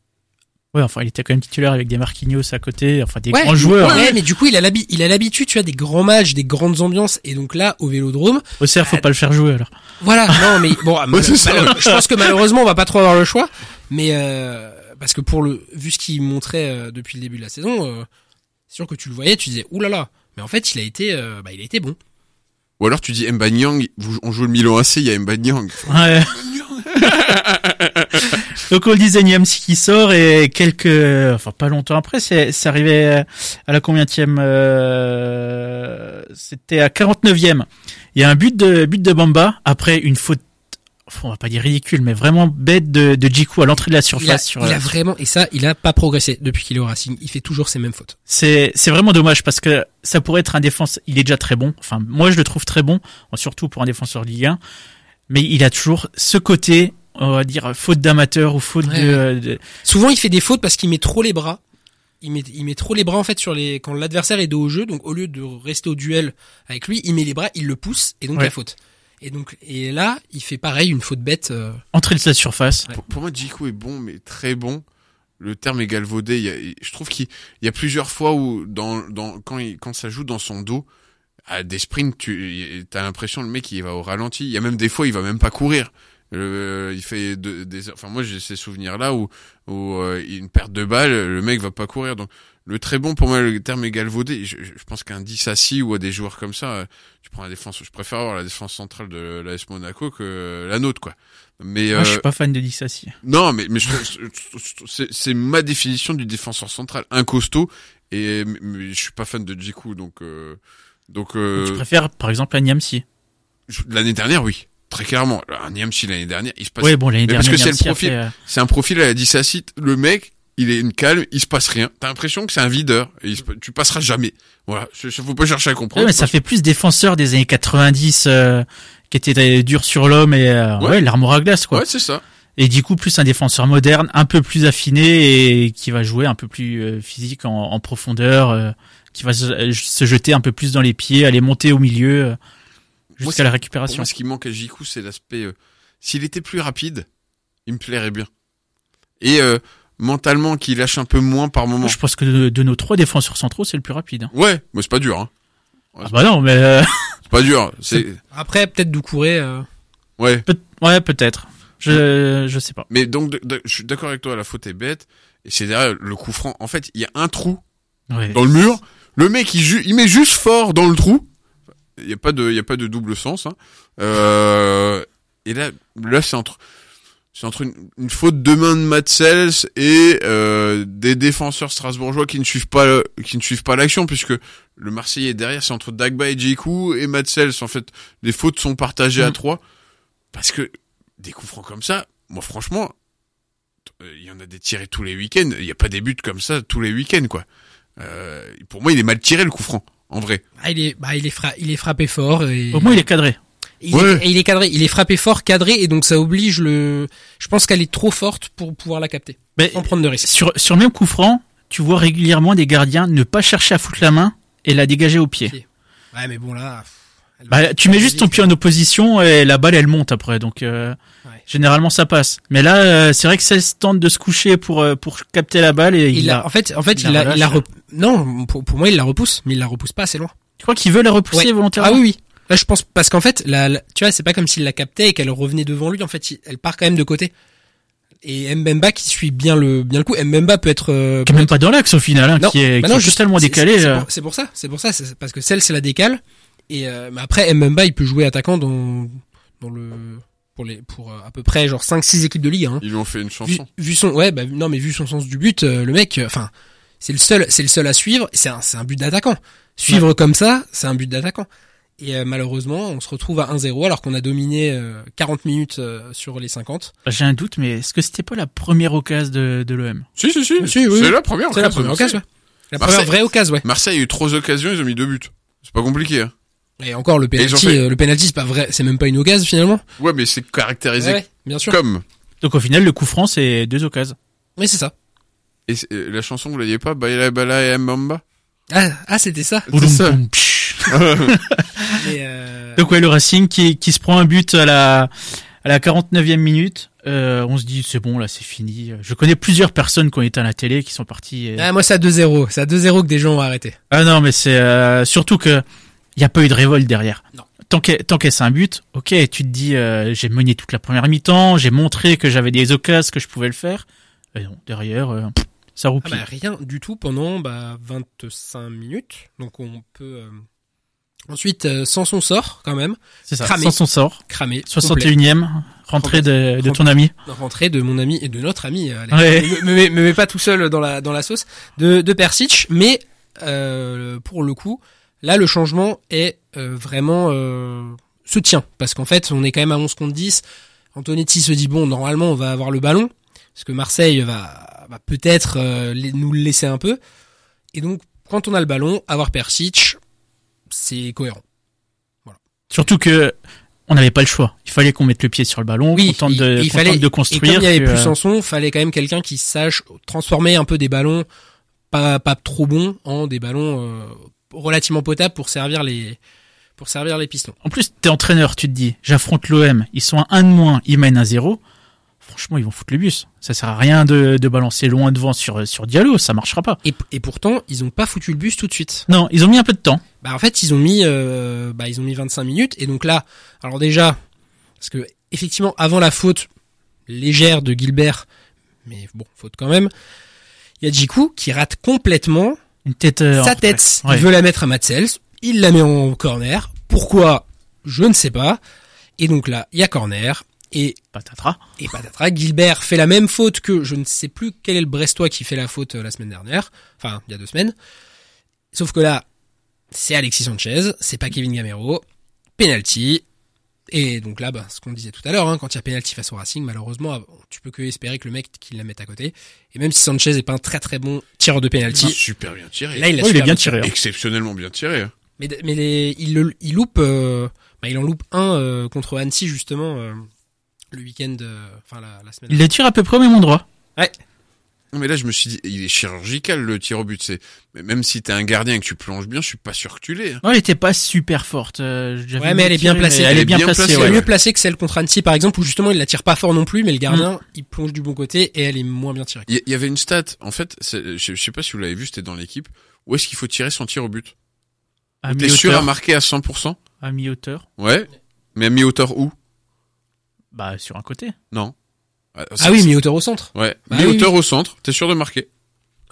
Ouais, enfin il était quand même titulaire avec des Marquinhos à côté, enfin des Ouais, grands joueurs. Ouais, mais du coup, il a l'habi- il a l'habitude, tu vois, des grands matchs, des grandes ambiances et donc là, au Vélodrome, Au CR, faut pas le faire jouer alors. Voilà, non mais bon, mal- ça. mal- je pense que malheureusement on va pas trop avoir le choix, mais euh, parce que pour le vu ce qu'il montrait euh, depuis le début de la saison, euh, c'est sûr que tu le voyais, tu disais oulala, mais en fait il a été, euh, bah il a été bon. Ou alors tu dis Mba Nyang, vous- on joue le Milan AC, il y a Mba Nyang. Ouais. Donc on le disait, Niamsi qui sort et quelques, enfin pas longtemps après, c'est c'est arrivé à la combienième euh, C'était à 49e. Il y a un but de but de Bamba après une faute, on va pas dire ridicule, mais vraiment bête de, de Djikou à l'entrée de la Il a, surface. sur, il a vraiment et ça il a pas progressé depuis qu'il est au Racing, il fait toujours ses mêmes fautes. C'est c'est vraiment dommage parce que ça pourrait être un défenseur. Il est déjà très bon. Enfin, moi je le trouve très bon, surtout pour un défenseur de Ligue 1. Mais il a toujours ce côté, on va dire faute d'amateur ou faute Ouais, de, de- Souvent il fait des fautes parce qu'il met trop les bras. Il met, il met trop les bras en fait sur les quand l'adversaire est dos au jeu, donc au lieu de rester au duel avec lui, il met les bras, il le pousse et donc Ouais. la faute. Et donc et là il fait pareil une faute bête. euh, entrée de la surface. Pour, pour moi, Djikou est bon, mais très bon. Le terme est galvaudé. Il y a, je trouve qu'il il y a plusieurs fois où, dans, dans, quand, il, quand ça joue dans son dos, à des sprints, tu as l'impression le mec il va au ralenti. Il y a même des fois il va même pas courir. Euh, il fait de- des, enfin moi j'ai ces souvenirs là où, où euh, une perte de balle, le mec va pas courir. Donc le très bon pour moi le terme est galvaudé. Je, pense qu'un 10 assis ou à des joueurs comme ça, tu prends la défense. Je préfère avoir la défense centrale de l'AS Monaco que la nôtre quoi. Mais Moi, je euh, suis pas fan de Dissassi. non, mais, mais c'est- ma définition du défenseur central, un costaud. Et mais- je suis pas fan de Djikou, donc euh, donc euh, Tu préfères, par exemple, un Niamsi. l'année dernière, oui, très clairement. Un Niamchi l'année dernière, il se passe. Ouais, bon, l'année mais parce dernière, que c'est le profil. fait, euh, C'est un profil à la Dissassit. Le mec, il est une calme, il se passe rien. T'as l'impression que c'est un videur. Et il se- tu passeras jamais. Voilà, faut pas chercher à comprendre. ouais, mais ça fait plus défenseur des années 90 euh, qui était euh, dur sur l'homme et euh, Ouais. ouais, l'armoire à glace quoi. Ouais, c'est ça. Et du coup, plus un défenseur moderne, un peu plus affiné et qui va jouer un peu plus euh, physique en, en profondeur, euh, qui va se, jeter un peu plus dans les pieds, aller monter au milieu jusqu'à c'est- la Pour récupération. moi, ce qui manque à Jiku, c'est l'aspect. euh, S'il était plus rapide, il me plairait bien. Et euh, mentalement, qu'il lâche un peu moins par moment. Je pense que de, de nos trois défenseurs centraux, c'est le plus rapide. hein. Ouais, mais c'est pas dur. Hein. Ah bah non, mais euh, C'est pas dur. C'est Après peut-être Doucouré. Euh, ouais. peut- ouais, peut-être. Je je sais pas. Mais donc, de- de- je suis d'accord avec toi. La faute est bête. Et c'est derrière le coup franc. En fait, il y a un trou Ouais. dans le mur. Le mec, il, ju- il met juste fort dans le trou. Il y a pas de, il y a pas de double sens. Hein. Euh, et là, là, c'est entre, c'est entre une, une faute de main de Matsels et euh, des défenseurs strasbourgeois qui ne suivent pas, le- qui ne suivent pas l'action, puisque le Marseillais est derrière. C'est entre Dagba et Djikou et Matsels. En fait, les fautes sont partagées à Mm. trois, parce que des coups francs comme ça, moi, franchement, il y en a des tirés tous les week-ends. Il n'y a pas des buts comme ça tous les week-ends, quoi. Euh, pour moi, il est mal tiré le coup franc, en vrai. ah, il est, bah il est fra- il est frappé fort. Et, Au moins, il est cadré. il, Ouais. est, et il est cadré. Il est frappé fort, cadré et donc ça oblige le. Je pense qu'elle est trop forte pour pouvoir la capter, Mais sans prendre de risques. sur sur le même coup franc, tu vois régulièrement des gardiens ne pas chercher à foutre la main et la dégager au pied. Ouais mais bon là. Bah, tu mets juste ton pied en opposition et la balle elle monte après, donc euh. Généralement ça passe. Mais là, euh, c'est vrai que ça tente de se coucher pour euh, pour capter la balle et il, Il a, en fait, en fait, il il, la a, il a rep- non, pour, pour moi, il la repousse, mais il la repousse pas assez loin. Tu crois qu'il veut la repousser Ouais. volontairement Ah oui, oui. Là, je pense parce qu'en fait, la, la- tu vois, c'est pas comme s'il la captait et qu'elle revenait devant lui. En fait, il- elle part quand même de côté. Et Mbemba qui suit bien le bien le coup. Mbemba peut être euh, Qui est même pas dans l'axe au final, hein, Non, qui est, bah qui non, est juste- totalement c'est- décalé. C'est euh. pour, pour ça, c'est pour ça, parce que celle c'est la décale. Et euh, mais après Mbemba, il peut jouer attaquant dans dans le pour les pour euh, à peu près genre 5 6 équipes de ligue hein. Ils lui ont fait une Vu, chanson. vu son ouais bah non mais vu son sens du but, euh, le mec euh, enfin c'est le seul, c'est le seul à suivre. C'est un, c'est un but d'attaquant. Suivre comme ça, c'est un but d'attaquant. Et euh, malheureusement, on se retrouve à 1-0 alors qu'on a dominé euh, 40 minutes euh, sur les 50. J'ai un doute, mais est-ce que c'était pas la première occasion de, de l'OM Si, si, si. Si, oui, c'est oui. la première C'est la occasion. première occasion. ouais. La Marseille- première vraie occasion, ouais. Marseille a eu trois occasions, ils ont mis deux buts. C'est pas compliqué. Hein. Et encore le penalty, fait- euh, le penalty c'est pas vrai, c'est même pas une occasion finalement. Ouais, mais c'est caractérisé Ouais, bien sûr. comme. Donc au final, le coup franc, c'est deux occasions. Oui, c'est ça. Et euh, la chanson, vous l'aviez pas? Baila Bala et Mbamba Ah, ah c'était ça. Ça. Et, euh, Donc ouais, le Racing qui, qui se prend un but à la, à la 49e minute. Euh, on se dit, c'est bon, là, c'est fini. Je connais plusieurs personnes qui ont été à la télé, qui sont parties. et- Ah, moi c'est à 2-0. C'est à 2-0 que des gens ont arrêté. Ah non, mais c'est euh, surtout que il y a pas eu de révolte derrière. Non. Tant que tant c'est un but, ok, tu te dis euh, j'ai mené toute la première mi-temps, j'ai montré que j'avais des occasions, que je pouvais le faire. Et non, derrière, euh, ça Ah roupille. bah rien du tout pendant bah, 25 minutes. Donc on peut euh, ensuite euh, sans son sort quand même c'est ça. cramé. Sans son sort. complet. 61e rentrée de, de ton ami. rentrée de mon ami et de notre ami. euh. Ouais. Me, me, me mets pas tout seul dans la dans la sauce de de Persic, mais euh, pour le coup, là le changement est euh, vraiment euh, se tient parce qu'en fait on est quand même à 11 contre 10. Antonetti se dit bon normalement on va avoir le ballon parce que Marseille va va peut-être euh, nous le laisser un peu et donc quand on a le ballon avoir Persic c'est cohérent. Surtout que on n'avait pas le choix. Il fallait qu'on mette le pied sur le ballon, qu'on tente il- de, il fallait de et construire. comme il y avait plus euh, Sanson, fallait quand même quelqu'un qui sache transformer un peu des ballons pas pas trop bons en des ballons euh, relativement potables pour servir les pour servir les pistons. En plus, t'es entraîneur, tu te dis, j'affronte l'OM, ils sont à 1 de moins, ils mènent à 0. Franchement, ils vont foutre le bus. Ça sert à rien de, de balancer loin devant sur, sur Diallo, ça marchera pas. Et, et pourtant, ils ont pas foutu le bus tout de suite. Non, ils ont mis un peu de temps. Bah en fait, ils ont mis euh, bah ils ont mis 25 minutes et donc là, alors déjà parce que effectivement avant la faute légère de Gilbert, mais bon, faute quand même. Il y a Djikou qui rate complètement Une tête. euh, sa tête. ouais. Il veut la mettre à Matzels. Il la met en corner. Pourquoi? Je ne sais pas. Et donc là, il y a corner. Et, Patatras. et patatras. Gilbert fait la même faute que je ne sais plus quel est le Brestois qui fait la faute euh, la semaine dernière. Enfin, il y a deux semaines. Sauf que là, c'est Alexis Sanchez. C'est pas Kevin Gamero. Penalty. Et donc là, bah, ce qu'on disait tout à l'heure, hein, quand il y a penalty face au Racing, malheureusement, tu peux que espérer que le mec qu'il la mette à côté. Et même si Sanchez est pas un très très bon tireur de penalty, Super bien tiré. là il Ouais, il est bien tiré. hein. Exceptionnellement bien tiré. hein. Mais, mais les, il, le- il loupe, euh, bah, il en loupe un euh, contre Annecy justement euh, le week-end, euh, enfin la, la semaine. Il les tire à peu près au même endroit. Non, mais là, je me suis dit, il est chirurgical, le tir au but. C'est, mais même si t'es un gardien et que tu plonges bien, je suis pas sûr que tu l'aies. hein. Non, elle était pas super forte. euh, j'avais Ouais, mais elle est bien placée. Elle est bien placée, C'est ouais. mieux placé que celle contre Annecy par exemple où justement il la tire pas fort non plus, mais le gardien il plonge du bon côté et elle est moins bien tirée. Il y, avait une stat, en fait, je, je sais pas si vous l'avez vu, c'était dans l'équipe. Où est-ce qu'il faut tirer son tir au but? À T'es sûr à mi-hauteur. marquer à 100% À mi-hauteur. Ouais. Mais à mi-hauteur où? Bah, sur un côté. Non. Ah oui, mi hauteur au centre. Ouais. Bah mi-hauteur oui, au centre. T'es sûr de marquer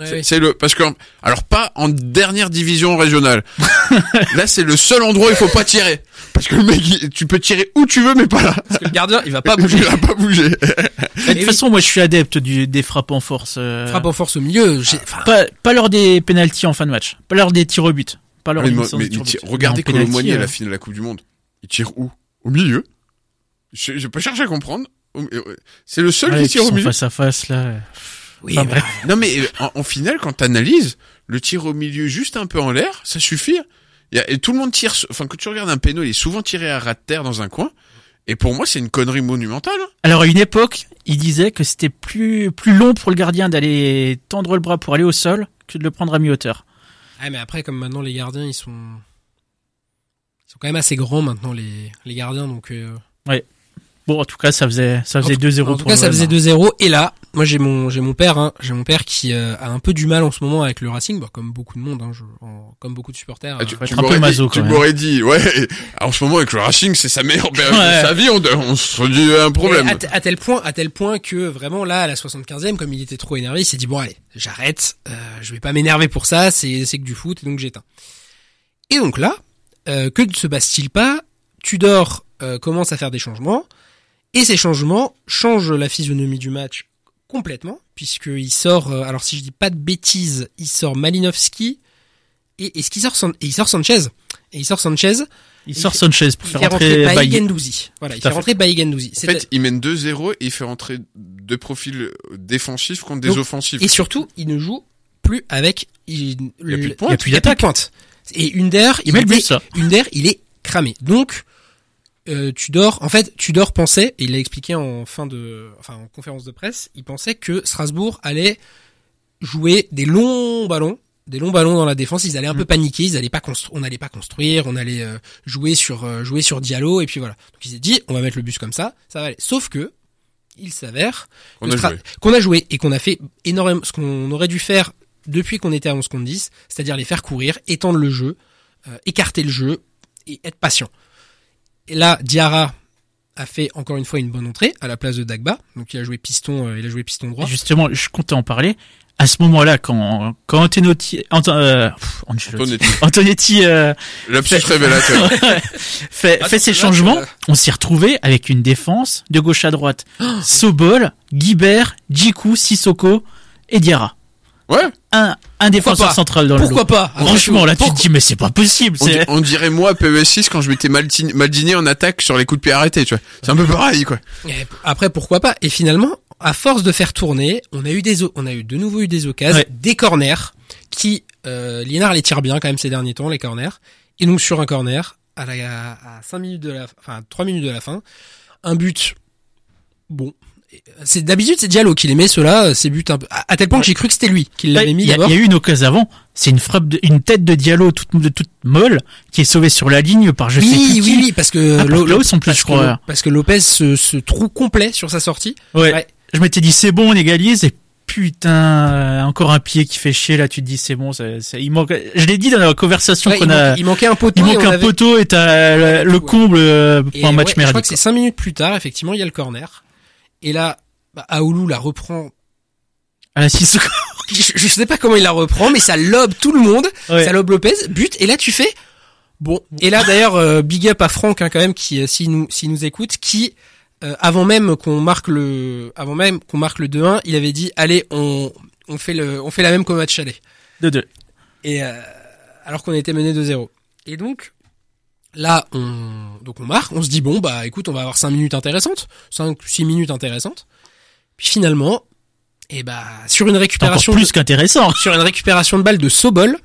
Ouais, C'est le parce que alors pas en dernière division régionale. là c'est le seul endroit où il faut pas tirer parce que le mec il- tu peux tirer où tu veux mais pas là. Parce que le gardien il va pas bouger. Il va pas bouger. De toute oui. façon, moi, je suis adepte du, des frappes en force. euh, Frappe en force au milieu. j'ai- enfin, Pas, pas lors des pénalties en fin de match. Pas lors des tirs au but. Pas lors mais mais regardez Mais en pénalty, Colomboigny à euh, la finale de la Coupe du Monde. Il tire où? Au milieu. Je j'ai pas cherché à comprendre. C'est le seul ouais, qui qui tire au milieu. face à face, là. oui, Enfin, bah, bref. Non mais en, en finale, quand t'analyses, le tir au milieu juste un peu en l'air, ça suffit. Il y a- et tout le monde tire. Enfin, quand tu regardes un péno, il est souvent tiré à ras de terre dans un coin. Et pour moi, c'est une connerie monumentale. Alors, à une époque, il disait que c'était plus, plus long pour le gardien d'aller tendre le bras pour aller au sol que de le prendre à mi-hauteur. Ah, mais après, comme maintenant les gardiens, ils sont, ils sont quand même assez grands maintenant les, les gardiens, donc. Euh... Bon, en tout cas, ça faisait, ça faisait En tout- 2-0 En pour tout cas, ça faisait hein. 2-0. Et là, moi j'ai mon j'ai mon père, hein, j'ai mon père qui euh, a un peu du mal en ce moment avec le Racing, bah, comme beaucoup de monde, hein, je, en- comme beaucoup de supporters. Ah, tu être tu un peu m'aurais dit, maso, tu m'aurais dit, ouais. En ce moment, avec le Racing, c'est sa meilleure période Ouais. de sa vie. On, on se dit un problème. À tel point, à tel point que vraiment là, à la 75e, comme il était trop énervé, il s'est dit bon allez, j'arrête, euh, je vais pas m'énerver pour ça, c'est c'est que du foot, et donc j'éteins. Et donc là, euh, que ne se passe-t-il pas? Tudor euh, commence à faire des changements, et ces changements changent la physionomie du match complètement, puisqu'il sort, euh, alors si je dis pas de bêtises, il sort Malinowski, et est-ce qu'il sort, San- et il sort Sanchez, et il sort Sanchez, Il sort Sanchez pour il faire rentrer. Voilà, il fait rentrer Bailly Gendouzi. En fait, il mène 2-0 et il fait rentrer deux profils défensifs contre des Donc, offensifs. Et surtout, il ne joue plus avec. Il, y a plus de pointe. il y a plus d'attaque. pointe. Et Under, il met le était- but, ça. Under, il est cramé. Donc, euh, Tudor, en fait, Tudor pensait, et il l'a expliqué en fin de, enfin, en conférence de presse, il pensait que Strasbourg allait jouer des longs ballons, des longs ballons dans la défense. Ils allaient un peu paniquer, ils allaient pas construire, on n'allait pas construire, on allait euh, jouer sur, euh, jouer sur Diallo, et puis voilà. Donc il s'est dit, on va mettre le bus comme ça, ça va aller. Sauf que, il s'avère a qu'on a joué et qu'on a fait énormément ce qu'on aurait dû faire depuis qu'on était à 11 contre 10, c'est-à-dire les faire courir, étendre le jeu, euh, écarter le jeu et être patient. Et là, Diarra a fait encore une fois une bonne entrée à la place de Dagba, donc il a joué piston, euh, il a joué piston droit. Justement, je comptais en parler. À ce moment-là, quand, quand Antonetti, Ant- euh, pff, Ancelotti- Antonetti. Antonetti, euh, Fait- révélateur. fait, Ah, fait ses là, changements, on s'y retrouvait avec une défense de gauche à droite. Oh. Sobol, Guibert, Djikou, Sissoko et Diarra. Ouais. Un, un défenseur pas central dans le Pourquoi pas Franchement, là, tu Pourquoi- te dis, mais c'est pas possible. On, di- c'est- on dirait moi à PES6 quand je m'étais mal, dîné en attaque sur les coups de pied arrêtés, tu vois. C'est un peu pareil, quoi. Et Après, pourquoi pas Et finalement, à force de faire tourner, on a eu des, on a eu de nouveau eu des occasions, Ouais. des corners qui, euh, Liénard les tire bien quand même ces derniers temps, les corners. Et donc sur un corner, à la, à 5 minutes de la, enfin 3 minutes de la fin, un but, bon. C'est d'habitude c'est Diallo qui les met ceux-là, buts un peu, à, à tel point que j'ai cru que c'était lui qui l'avait mis il y, a- d'abord. il y a eu une occasion avant. C'est une frappe, de, une tête de Diallo toute, de toute molle qui est sauvée sur la ligne par je sais Oui, plus oui, qui. oui, parce que Ah, Lo- plus, parce je que crois. Lo- parce que Lopez se, se trouve complet sur sa sortie. Ouais. Ouais. Je m'étais dit c'est bon, on égalise et putain, encore un pied qui fait chier là. Tu te dis c'est bon, ça, ça- il manque. Je l'ai dit dans la conversation Ouais, qu'on a. il manquait un poteau. il manque un avait- poteau et t'as le, comble euh, pour un match ouais, Je crois que c'est cinq minutes plus tard, effectivement, il y a le corner. Et là, bah, Aoulou la reprend. À la Sissoko. Je, je sais pas comment il la reprend, mais ça lobe tout le monde. Ouais. Ça lobe Lopez, but. Et là, tu fais. Bon. Et là, d'ailleurs, euh, big up à Franck, hein, quand même, qui, euh, s'il nous, s'il nous écoute, qui, euh, avant même qu'on marque le, avant même qu'on marque le 2-1, il avait dit, allez, on, on fait le, on fait la même qu'au match aller. De deux. Et euh, alors qu'on était mené 2-0. Et donc là, on donc on marque, on se dit bon bah écoute, on va avoir 5 minutes intéressantes, 5 6 minutes intéressantes. Puis finalement, et bah sur une récupération plus de, qu'intéressant. sur une récupération de balle de Sobol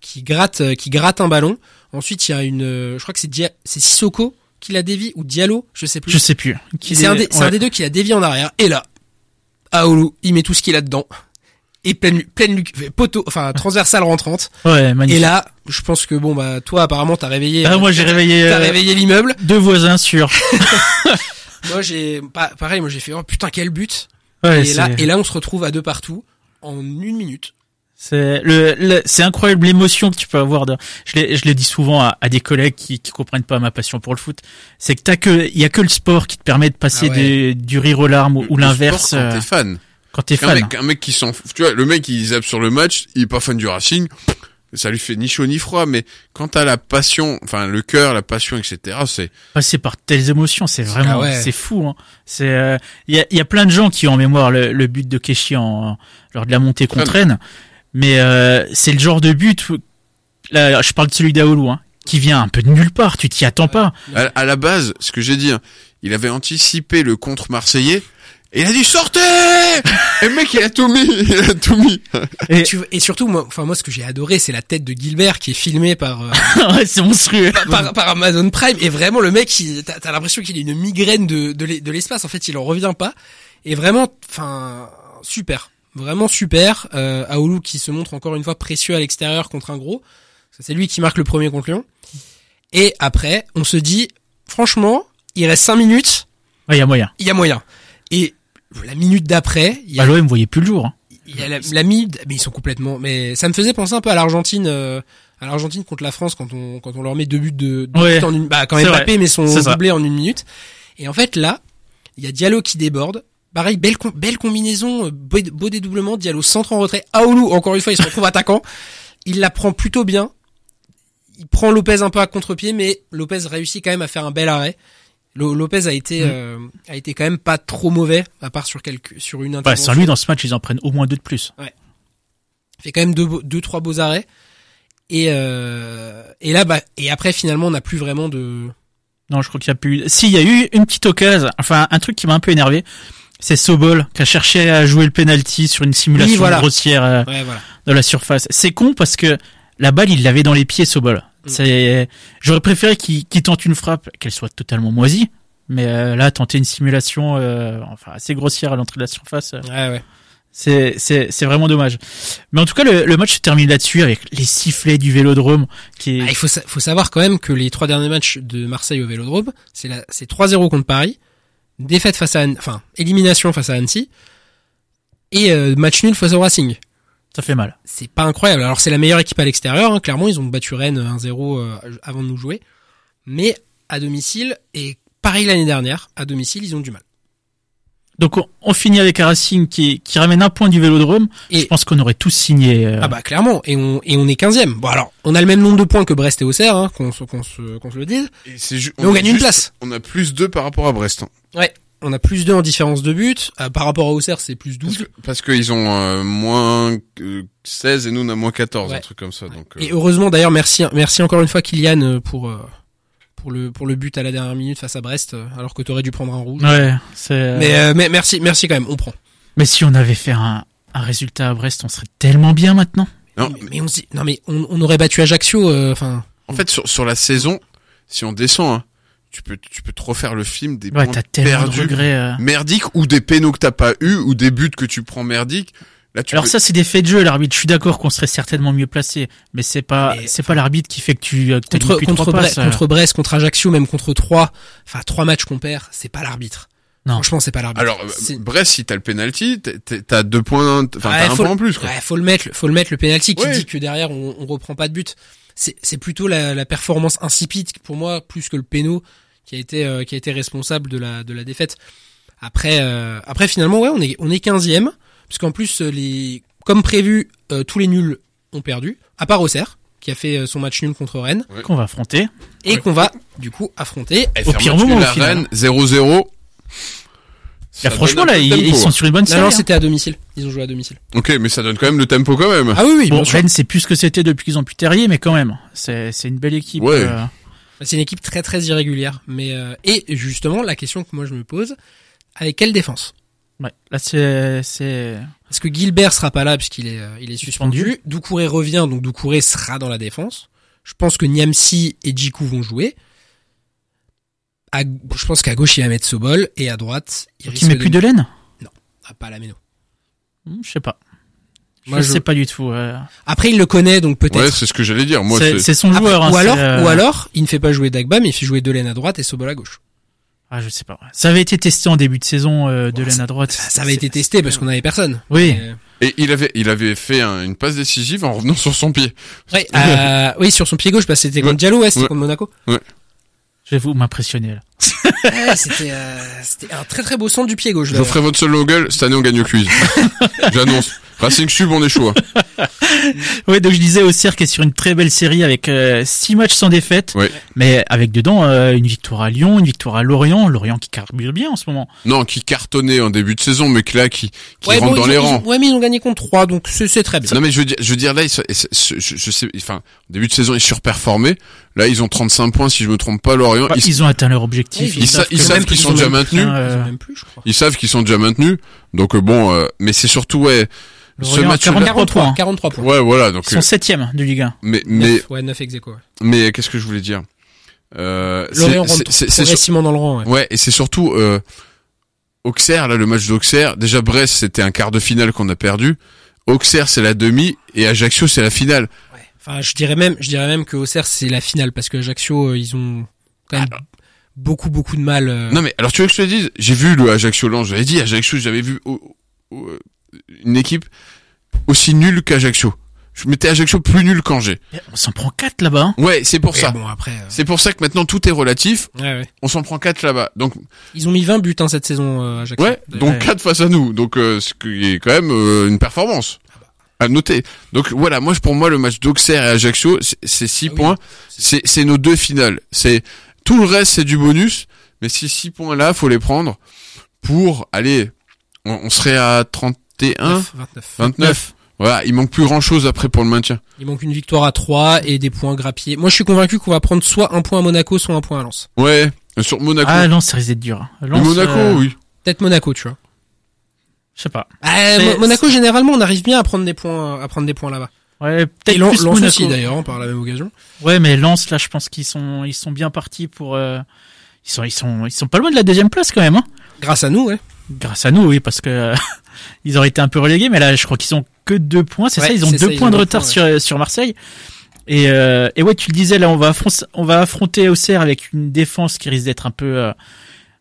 qui gratte euh, qui gratte un ballon. Ensuite, il y a une euh, je crois que c'est Dia- c'est Sissoko qui la dévie ou Diallo, je sais plus. Je sais plus. C'est un, des, ouais. un des deux qui la dévie en arrière. Et là, Aoulou, il met tout ce qu'il a dedans. Et pleine, pleine, poteau, enfin, transversale rentrante. Ouais, magnifique. Et là, je pense que bon bah toi apparemment t'as réveillé. Ah, moi j'ai réveillé, T'as euh, réveillé l'immeuble. deux voisins sûrs. Moi j'ai pas pareil. Moi j'ai fait oh putain quel but. Ouais, et là et là on se retrouve à deux partout en une minute. C'est le, le- c'est incroyable l'émotion que tu peux avoir. De, je l'ai, je le dis souvent à, à des collègues qui, qui comprennent pas ma passion pour le foot. C'est que t'as que, il y a que le sport qui te permet de passer Ah ouais. des- du rire aux larmes ou, l'inverse sport, Quand euh, t'es fan. Quand t'es Un fan. mec, un mec qui s'en fout. Tu vois, le mec, il zappe sur le match, il est pas fan du Racing. Ça lui fait ni chaud ni froid, mais quand t'as la passion, enfin, le cœur, la passion, etc., c'est, Passer par telles émotions, c'est vraiment, Ah ouais. c'est fou. Hein. C'est, euh, il y a, il y a plein de gens qui ont en mémoire le, le but de Keshi en, lors de la montée contre Rennes. Mais euh, c'est le genre de but. Où, là, je parle de celui d'Aoulou, hein, qui vient un peu de nulle part. Tu t'y attends pas. à, à la base, ce que j'ai dit, hein, il avait anticipé le contre marseillais, et il a dit sortez! et le mec, il a tout mis, il a tout mis. Et- Tu vois- et surtout moi enfin moi ce que j'ai adoré c'est la tête de Gilbert qui est filmée par euh, Ouais, c'est monstrueux. par, par Amazon Prime. Et vraiment le mec il- t'as t'as l'impression qu'il a une migraine de de l'e- de l'espace. En fait il en revient pas. Et vraiment enfin super. Vraiment super. Euh, Aoulou qui se montre encore une fois précieux à l'extérieur contre un gros. C'est lui qui marque le premier contre Lyon et après on se dit franchement il reste 5 minutes. Ouais, il y a moyen. il y a moyen et la minute d'après il y a Bah, l'OM voyait plus le jour. hein. il y a la, la minute, mais ils sont complètement, mais ça me faisait penser un peu à l'Argentine, euh, à l'Argentine contre la France quand on quand on leur met deux buts de, deux Ouais. buts en une, bah quand Mbappé met son doublé en une minute. Et en fait là, il y a Diallo qui déborde. Pareil, belle com- belle combinaison, euh, beau, beau dédoublement, Diallo centre en retrait. Aoulou, encore une fois, il se retrouve attaquant. Il la prend plutôt bien. Il prend Lopez un peu à contre-pied, mais Lopez réussit quand même à faire un bel arrêt. Lo- Lopez a été Mm. euh, a été quand même pas trop mauvais à part sur quelques sur une Bah, intervention. sans lui, dans ce match, ils en prennent au moins deux de plus. Il fait quand même deux deux trois beaux arrêts. Et euh, et là bah et après finalement on n'a plus vraiment de Non, je crois qu'il y a plus. Si, il y a eu une petite occasion. Enfin, un truc qui m'a un peu énervé. C'est Sobol qui a cherché à jouer le penalty sur une simulation Oui, voilà. grossière euh, ouais voilà. de la surface. C'est con parce que la balle, il l'avait dans les pieds, Sobol. Mm. C'est. J'aurais préféré qu'il qu'il tente une frappe, qu'elle soit totalement moisie. Mais euh, là, tenter une simulation, euh, enfin assez grossière à l'entrée de la surface, euh, Ouais ouais. c'est c'est c'est vraiment dommage. Mais en tout cas, le, le match se termine là-dessus avec les sifflets du Vélodrome qui est Ah, il faut sa- faut savoir quand même que les trois derniers matchs de Marseille au Vélodrome, c'est la c'est 3-0 contre Paris, défaite face à enfin élimination face à Annecy et euh, match nul face au Racing. Ça fait mal. c'est pas incroyable. Alors c'est la meilleure équipe à l'extérieur, hein. clairement ils ont battu Rennes 1-0 euh, avant de nous jouer, mais à domicile et pareil l'année dernière, à domicile ils ont du mal. Donc on, on finit avec un Racing qui qui ramène un point du Vélodrome. Et- Je pense qu'on aurait tous signé. euh, Ah bah clairement, et on et on est 15e. Bon alors on a le même nombre de points que Brest et Auxerre, hein, qu'on se qu'on se qu'on se le dise. Et on a gagne une place. On a plus 2 par rapport à Brest. hein. Ouais, on a plus 2 en différence de but. Euh, par rapport à Auxerre c'est plus Parce 12. que- Parce qu'ils ont euh, moins euh, 16 et nous on a moins 14, Ouais. un truc comme ça. Donc, euh, Et heureusement d'ailleurs merci merci encore une fois Kylian pour euh, pour le pour le but à la dernière minute face à Brest, alors que t'aurais dû prendre un rouge. Ouais, c'est. Mais euh, mais merci merci quand même, on prend. Mais si on avait fait un, un résultat à Brest, on serait tellement bien maintenant. non, mais, mais on se dit- non mais on, on aurait battu Ajaccio, euh, enfin. En fait, sur, sur la saison, si on descend, hein, tu peux tu peux trop faire le film des Ouais, points t'as tellement de perdus, regrets. euh. merdiques ou des pénaux que t'as pas eu ou des buts que tu prends merdiques. Là, tu Alors peux- ça, c'est des faits de jeu, l'arbitre. Je suis d'accord qu'on serait certainement mieux placé, mais c'est pas, Mais- c'est pas l'arbitre qui fait que tu euh, que contre contre, Bre- passes, euh. contre Brest, contre Ajaccio, même contre trois, enfin trois matchs qu'on perd, c'est pas l'arbitre. Non. Franchement, c'est pas l'arbitre. Alors C'est- Brest, si t'as le penalty, t'as deux points, enfin Ouais, t'as un point en plus. Quoi. ouais, faut le mettre, faut le mettre le penalty qui Ouais. dit que derrière on, on reprend pas de but. C'est c'est plutôt la, la performance insipide pour moi plus que le péno qui a été euh, qui a été responsable de la de la défaite. Après euh, après finalement ouais on est on est 15e parce qu'en plus euh, les comme prévu euh, tous les nuls ont perdu à part Auxerre qui a fait son match nul contre Rennes qu'on va affronter. et Ouais. qu'on va du coup affronter Au pire moment, final. Rennes, 0-0. Ça Là, franchement, là, ils, tempo, sont hein. sur une bonne série. non, hein. c'était à domicile. Ils ont joué à domicile. Ok, mais ça donne quand même le tempo quand même. Ah oui, oui, Bon. Rennes, c'est plus ce que c'était depuis qu'ils ont pu Terrier, mais quand même, c'est, c'est une belle équipe. Ouais. euh. C'est une équipe très très irrégulière. Mais euh, et justement, la question que moi je me pose, avec quelle défense? Ouais. Là, c'est, c'est, Parce que Gilbert sera pas là puisqu'il est euh, il est suspendu. Suspendu? Doucouré revient, donc Doucouré sera dans la défense. Je pense que Niamsi et Djikou vont jouer. À- je pense qu'à gauche il va mettre Sobol et à droite il qui risque met plus de laine? Ah, pas la méno. Hmm, Je sais pas. Moi, je je- sais pas du tout. euh. Après il le connaît donc peut-être. Ouais, c'est ce que j'allais dire. Moi, c'est, son Après, joueur. hein, ou alors euh, ou alors il ne fait pas jouer Dagba mais il fait jouer Delaine à droite et Sobol à gauche. Ah, je sais pas. Ça avait été testé en début de saison euh, de laine à droite. Ça, ça avait été testé parce qu'on avait personne. Oui. Mais- et il avait il avait fait un- une passe décisive en revenant sur son pied. Ouais, euh, oui, sur son pied gauche, parce que c'était contre Ouais. Diallo, ouais, c'était Ouais. contre Monaco. Je vais vous m'impressionner là. Ouais, c'était, euh, c'était un très très beau centre du pied gauche. Je d'ailleurs. ferai votre seul gueule. Cette année, on gagne au quiz. J'annonce. Racing Sub, on est chaud. hein. Ouais, donc je disais au Cercle est sur une très belle série avec euh, six matchs sans défaite, mais avec dedans euh, une victoire à Lyon, une victoire à Lorient, Lorient qui carbure bien en ce moment. Non, qui cartonnait en début de saison, mais que là, qui, qui Ouais, rentre bon, dans les rangs. ont- ouais, mais ils ont gagné contre 3, donc c'est, très bien. Non mais je veux dire, je veux dire là, ils je, je sais, enfin, début de saison ils surperformaient. Là ils ont 35 points si je me trompe pas. Lorient, Bah, ils, ils ont atteint leur objectif. ils ils sa- ils que- savent qu'ils ils sont ont déjà maintenus. euh, Ils savent qu'ils sont déjà maintenus. Donc euh, bon, euh, mais c'est surtout ouais, ce a match-là. 43 43 points. 43 points. Ouais, voilà. Donc, Ils sont euh, septième de Ligue 1. mais mais Neuf, ouais, 9 ex mais qu'est-ce que je voulais dire? Euh, c'est- progressivement dans le rang, ouais. Ouais, et c'est surtout euh, Auxerre, là, le match d'Auxerre. Déjà, Brest, c'était un quart de finale qu'on a perdu. Auxerre, c'est la demi, et Ajaccio, c'est la finale. Ouais. Enfin, je dirais même, je dirais même que Auxerre, c'est la finale, parce que Ajaccio, euh, ils ont quand même beaucoup, beaucoup de mal. euh, Non, mais alors, tu veux que je te dise? J'ai vu le Ajaccio-Lens, j'avais dit Ajaccio, j'avais vu au- au- euh, une équipe aussi nulle qu'Ajaccio. Je mettais Ajaccio plus nul qu'Angers. On s'en prend quatre là-bas. hein. Ouais, c'est pour mais ça. bon, après, euh, C'est pour ça que maintenant tout est relatif. ouais, ouais. On s'en prend quatre là-bas. Donc, Ils ont mis 20 buts, hein, cette saison, euh, Ajaccio. ouais, donc quatre face à nous. Donc, euh, ce qui est quand même euh, une performance à noter. Donc voilà, moi pour moi le match d'Auxerre et Ajaccio, c'est- c'est six Ah oui. points. C'est c'est nos deux finales. C'est tout le reste c'est du bonus. Mais ces 6 points-là, faut les prendre pour aller. On, on serait à 31, 29. 29. Voilà, il manque plus grand-chose après pour le maintien. Il manque une victoire à 3 et des points grappiés. Moi, je suis convaincu qu'on va prendre soit un point à Monaco, soit un point à Lens. Ouais, sur Monaco. Ah non, ça risque d'être dur. Mais Lens, Monaco, euh, oui. Peut-être Monaco, tu vois. Je sais pas. Ah, Monaco, généralement, on arrive bien à prendre des points, à prendre des points là-bas. Ouais, peut-être Lens Lens aussi, d'ailleurs, hein, par la même occasion. Ouais, mais Lens, là, je pense qu'ils sont, ils sont bien partis pour. euh, ils sont, ils sont, ils sont pas loin de la deuxième place quand même. Hein. Grâce à nous, ouais. Grâce à nous, oui, parce que euh, ils auraient été un peu relégués, mais là, je crois qu'ils ont que deux points. C'est Ouais, ça, ils ont deux ça, points ont de retard points, sur sur Marseille. Et euh, et ouais, tu le disais, là, on va affronter, on va affronter Auxerre avec une défense qui risque d'être un peu, euh,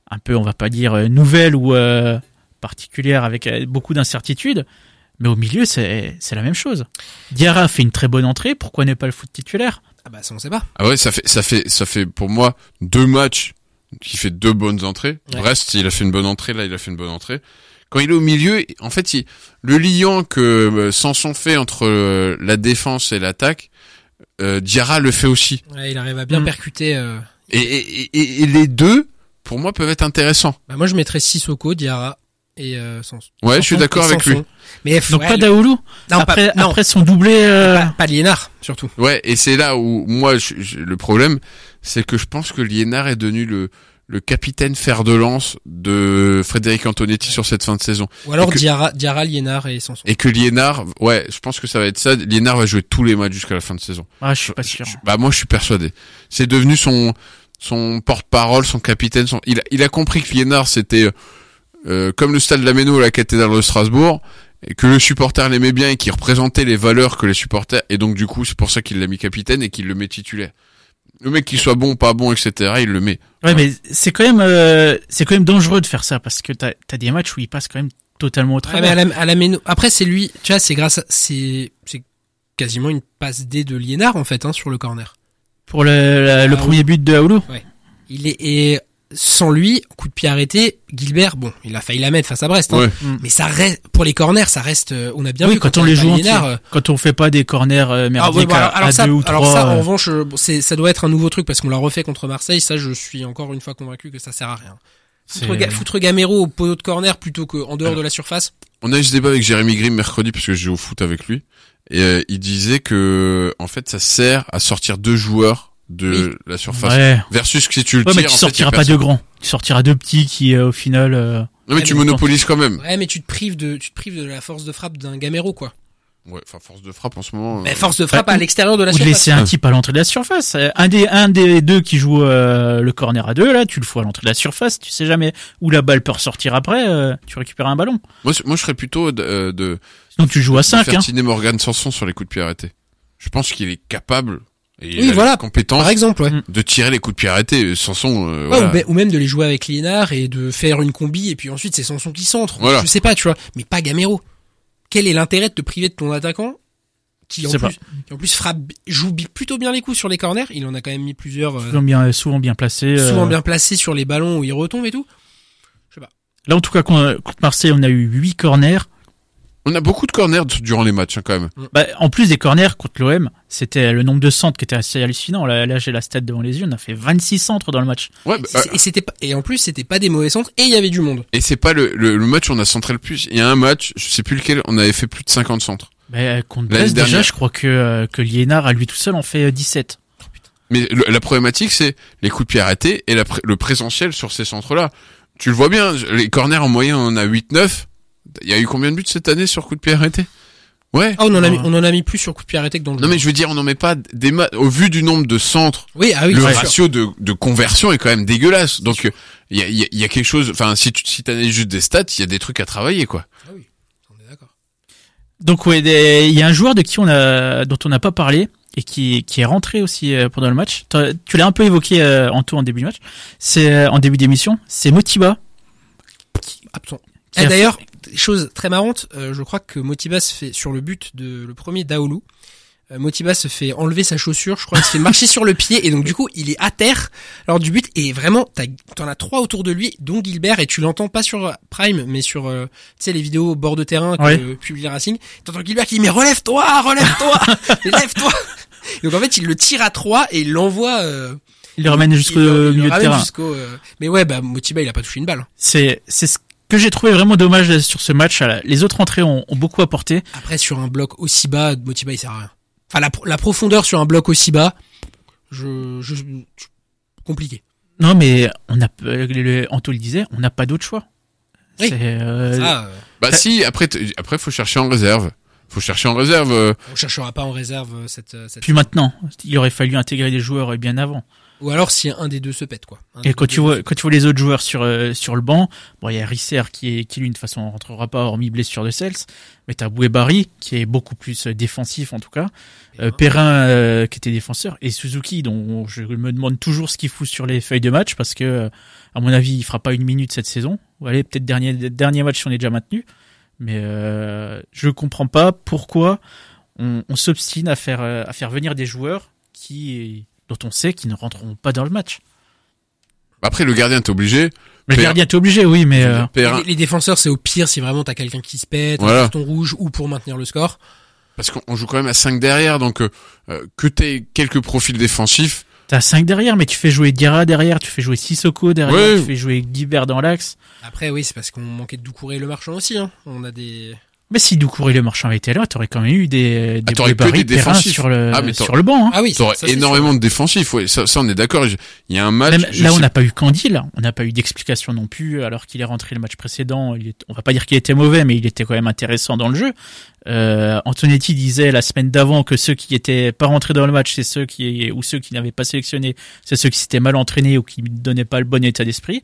un peu, on va pas dire euh, nouvelle ou euh, particulière, avec euh, beaucoup d'incertitudes. Mais au milieu, c'est c'est la même chose. Diarra fait une très bonne entrée. Pourquoi ne pas le foot titulaire? Ah bah, ça, on sait pas. Ah ouais, ça fait, ça fait, ça fait pour moi deux matchs qui fait deux bonnes entrées. Ouais. Brest, il a fait une bonne entrée, là, il a fait une bonne entrée. Quand il est au milieu, en fait, il- le liant que euh, Sanson fait entre euh, la défense et l'attaque, euh, Diarra le fait aussi. Ouais, il arrive à bien Mm. percuter. euh. Et, et, et, et les deux, pour moi, peuvent être intéressants. Bah, moi, je mettrais Sissoko, Diarra et euh, Sanson. Ouais, je suis d'accord avec lui. Mais Donc ouais, pas Daoulou. non, après, pas, non, après son doublé. euh, pas, pas Liénard, surtout. Ouais, et c'est là où moi, je- je- le problème, c'est que je pense que Liénard est devenu le, le capitaine fer de lance de Frédéric Antonetti sur cette fin de saison. Ou alors Et que- Diarra, Diarra, Liénard et Sanson. Et que Liénard, ouais, je pense que ça va être ça. Liénard va jouer tous les matchs jusqu'à la fin de saison. Ah, je suis pas sûr. Je- bah moi, je suis persuadé. C'est devenu son son porte-parole, son capitaine. Son... Il, a, il a compris que Liénard, c'était euh, comme le stade de la Méno à la cathédrale de Strasbourg, et que le supporter l'aimait bien et qu'il représentait les valeurs que les supporters. Et donc du coup, c'est pour ça qu'il l'a mis capitaine et qu'il le met titulaire. Le mec qui soit bon, pas bon, etc., il le met. Ouais, mais c'est quand même, euh, c'est quand même dangereux de faire ça parce que t'as as des matchs où il passe quand même totalement au Ouais, travers. mais à la, à la Méno- Après, c'est lui, tu vois, c'est grâce à, c'est, c'est quasiment une passe D de Liénard, en fait, hein, sur le corner. Pour le, la- le Ah, premier but de Aoulou. Il est, et sans lui, coup de pied arrêté, Gilbert, bon, il a failli la mettre face à Brest, hein. Ouais. Mais ça reste, pour les corners, ça reste, euh, on a bien oui, vu quand on avait les joue en euh, Quand on fait pas des corners euh, Ah merdiques ouais, bah, à, alors, à ça, deux ou alors trois. ça, en euh, revanche, bon, c'est, ça doit être un nouveau truc parce qu'on l'a refait contre Marseille. Ça, je suis encore une fois convaincu que ça sert à rien. Foutre, c'est- Ga- foutre Gamero au poteau de corner plutôt qu'en dehors Alors. de la surface. On a eu ce débat avec Jérémy Grimm mercredi parce que je joue au foot avec lui et euh, il disait que en fait ça sert à sortir deux joueurs de la surface Ouais. versus que si tu le Ouais, mais tires, tu en sortiras pas deux personne. grands. Tu sortiras deux petits qui, euh, au final. euh, Non mais tu mais monopolises quand même. Ouais, mais tu te prives de, tu te prives de la force de frappe d'un Gamero, quoi. Ouais, enfin force de frappe en ce moment. euh, Mais force de frappe à l'extérieur de la ou de surface. laisser un type à l'entrée de la surface. Euh, Un des, un des deux qui joue euh, le corner à deux, là, tu le fous à l'entrée de la surface. Tu sais jamais où la balle peut ressortir après. euh, tu récupères un ballon. Moi, je- moi je serais plutôt de, euh, de, Sinon, tu joues à de 5 faire hein. Morgan Sanson sur les coups de pied arrêtés. Je pense qu'il est capable et il Oui, a voilà. la compétence Par exemple, ouais. Mm. de tirer les coups de pied arrêtés. Sanson, euh, Ouais, voilà. ou, même de les jouer avec Liénard et de faire une combi et puis ensuite c'est Sanson qui centre. Voilà. Je sais pas, tu vois. Mais pas Gamero. Quel est l'intérêt de te priver de ton attaquant qui en, Je sais plus, qui en plus frappe, joue plutôt bien les coups sur les corners? Il en a quand même mis plusieurs, euh, Souvent bien, souvent bien placé. euh. souvent bien placés sur les ballons où il retombe et tout. Là, en tout cas, contre contre Marseille, on a eu 8 corners. On a beaucoup de corners durant les matchs hein, quand même. Bah, en plus des corners contre l'OM, c'était le nombre de centres qui était assez hallucinant. Là, là j'ai la stat devant les yeux. On a fait 26 centres dans le match. Ouais, bah, Et c'était pas, et en plus c'était pas des mauvais centres et il y avait du monde. et c'est pas le, le, le match où on a centré le plus. Il y a un match, je sais plus lequel, on avait fait plus de 50 centres. Bah, contre Brest, déjà, dernière. je crois que, euh, que Liénard, à lui tout seul, en fait euh, 17. Mais le- la problématique, c'est les coups de pied arrêtés et la le présentiel sur ces centres-là. Tu le vois bien, les corners en moyenne, on en a 8-9. Il y a eu combien de buts cette année sur coups de pied arrêtés Ouais. Ah, on en a mis, Ouais. on en a mis plus sur coup de pied arrêté que dans le Non jeu. mais je veux dire, on n'en met pas des ma- au vu du nombre de centres, Oui, ah oui, le ratio de, de conversion est quand même dégueulasse. Donc euh, il y a, il y a- il y a quelque chose. Enfin, si tu si t'analyses juste des stats, il y a des trucs à travailler quoi. Ah oui, on est d'accord. Donc, ouais, il y a un joueur de qui on a, dont on n'a pas parlé et qui, qui est rentré aussi euh, pendant le match. Tu l'as un peu évoqué euh, en tout en début de match. C'est euh, en début d'émission. C'est Motiba. Absent. Et a d'ailleurs, chose très marrante, euh, je crois que Motiba se fait sur le but de le premier Daoulou. euh, Motiba se fait enlever sa chaussure, je crois, il se fait marcher sur le pied et donc du coup il est à terre lors du but et vraiment t'en as trois autour de lui, dont Gilbert et tu l'entends pas sur Prime mais sur euh, tu sais les vidéos au bord de terrain que Ouais. publie Racing. T'entends Gilbert qui dit mais relève-toi, relève-toi, lève-toi. Donc en fait il le tire à trois et il l'envoie. euh, Il le ramène jusqu'au milieu de terrain. euh, Mais ouais, bah Motiba il a pas touché une balle. hein. C'est c'est ce que j'ai trouvé vraiment dommage sur ce match. Les autres entrées ont, ont beaucoup apporté. Après sur un bloc aussi bas, Motiba il sert à rien. Enfin la, pro- la profondeur sur un bloc aussi bas, je, je, je- compliqué. Non, mais on a, euh, le- Anto le disait, on n'a pas d'autre choix. Oui. C'est, euh, Ça, euh, Bah si, après, après faut chercher en réserve. Faut chercher en réserve. euh, on cherchera pas en réserve euh, cette, euh, cette Puis maintenant, il aurait fallu intégrer des joueurs euh, bien avant. Ou alors si un des deux se pète quoi. Un Et quand tu vois, quand tu vois les autres joueurs sur euh, sur le banc, bon, il y a Risser qui est qui lui de toute façon rentrera pas hormis blessure de Cels, mais t'as Bouébari qui est beaucoup plus euh, défensif en tout cas, euh, Perrin euh, qui était défenseur. Et Suzuki dont je me demande toujours ce qu'il fout sur les feuilles de match parce que euh, à mon avis il fera pas une minute cette saison. Ou allez peut-être dernier dernier match si on est déjà maintenu, mais euh, je comprends pas pourquoi on, on s'obstine à faire à faire venir des joueurs qui dont on sait qu'ils ne rentreront pas dans le match. Après, le gardien, t'es obligé. Mais le gardien, t'es obligé, oui, mais euh, Les, les défenseurs, c'est au pire si vraiment t'as quelqu'un qui se pète, Voilà. un carton rouge ou pour maintenir le score. Parce qu'on on joue quand même à 5 derrière, donc euh, euh, que t'aies quelques profils défensifs. t'as 5 derrière, mais tu fais jouer Diarra derrière, tu fais jouer Sissoko derrière, Ouais. tu fais jouer Guibert dans l'axe. Après, oui, c'est parce qu'on manquait de Doucouré et le marchand aussi. Hein. On a des. Mais si Doucouré le marchand avait été là, t'aurais quand même eu des, des Ah, t'aurais que Bouébari, des défensifs. sur le, Ah, sur le banc. Hein. Ah oui, T'aurais énormément de défensifs. Ouais, ça, ça, on est d'accord. Il y a un match. Même là, on n'a pas eu Candy, là. On n'a pas eu d'explication non plus, alors qu'il est rentré le match précédent. Il est- on va pas dire qu'il était mauvais, mais il était quand même intéressant dans le jeu. Euh, Antonetti disait la semaine d'avant que ceux qui étaient pas rentrés dans le match, c'est ceux qui, ou ceux qui n'avaient pas sélectionné, c'est ceux qui s'étaient mal entraînés ou qui ne donnaient pas le bon état d'esprit.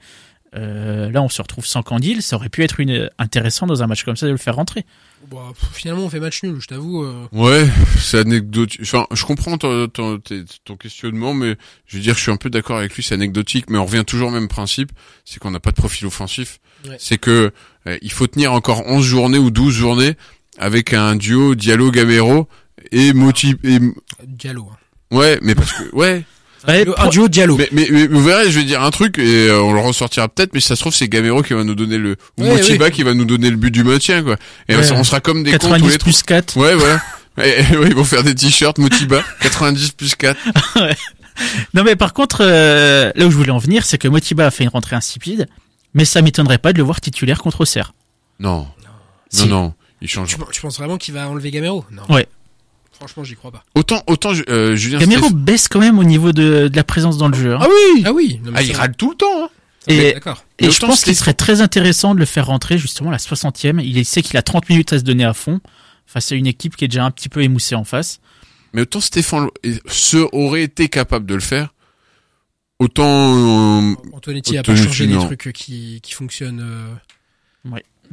Euh, là, on se retrouve sans Candil. Ça aurait pu être une, intéressant dans un match comme ça de le faire rentrer. Bon, pff, finalement, on fait match nul, je t'avoue. euh. Ouais, c'est anecdotique. Enfin, je comprends ton, ton, questionnement, mais je veux dire, je suis un peu d'accord avec lui, c'est anecdotique, mais on revient toujours au même principe, c'est qu'on n'a pas de profil offensif. Ouais. C'est que euh, il faut tenir encore 11 journées ou 12 journées avec un duo Diallo-Gamero et Moti... Et... Diallo. hein. Ouais, mais parce que... Ouais, Ouais, Le- un duo Diallo. mais, mais, mais vous verrez, je vais dire un truc, et euh, on le ressortira peut-être, mais si ça se trouve, c'est Gamero qui va nous donner le... Ou Ouais, Motiba qui va nous donner le but du maintien, quoi. Et Ouais. on sera comme des cons tous 90 les trois. plus 4. Ouais, voilà. Et, et, ouais, ils vont faire des t-shirts Motiba 90 plus 4. Non, mais par contre, euh, là où je voulais en venir, c'est que Motiba a fait une rentrée insipide, mais ça m'étonnerait pas de le voir titulaire contre Auxerre. Non. Si. Non, non. Il change. Tu, tu penses vraiment qu'il va enlever Gamero? Non. Ouais. Franchement, j'y crois pas. Autant, autant, euh, Julien Gamero baisse quand même au niveau de, de la présence dans le jeu. hein. oui! Ah oui. Non, mais Ah, il râle tout le temps, hein. ça, Et-. Et je pense qu'il serait très intéressant de le faire rentrer justement à la 60e. Il sait qu'il a 30 minutes à se donner à fond face à une équipe qui est déjà un petit peu émoussée en face. Mais autant Stéphane se aurait été capable de le faire, autant, euh, Antonetti a pas changé des trucs qui, qui fonctionnent. euh,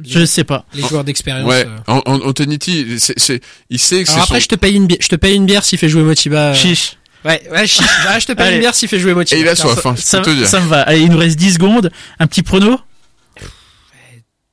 Je sais pas. les joueurs d'expérience. ouais, euh. An- An- Antonetti, c'est, c'est, il sait que c'est Alors après, son... je te paye une bière. Je te paye une bière s'il fait jouer Motiba. euh. Chiche. Ouais, ouais, chiche. Ah, je te paye Allez. une bière s'il fait jouer Motiba. Et il a soif, ça- hein, je Ça, peux te dire. ça me va. Allez, il nous reste 10 secondes. Un petit prono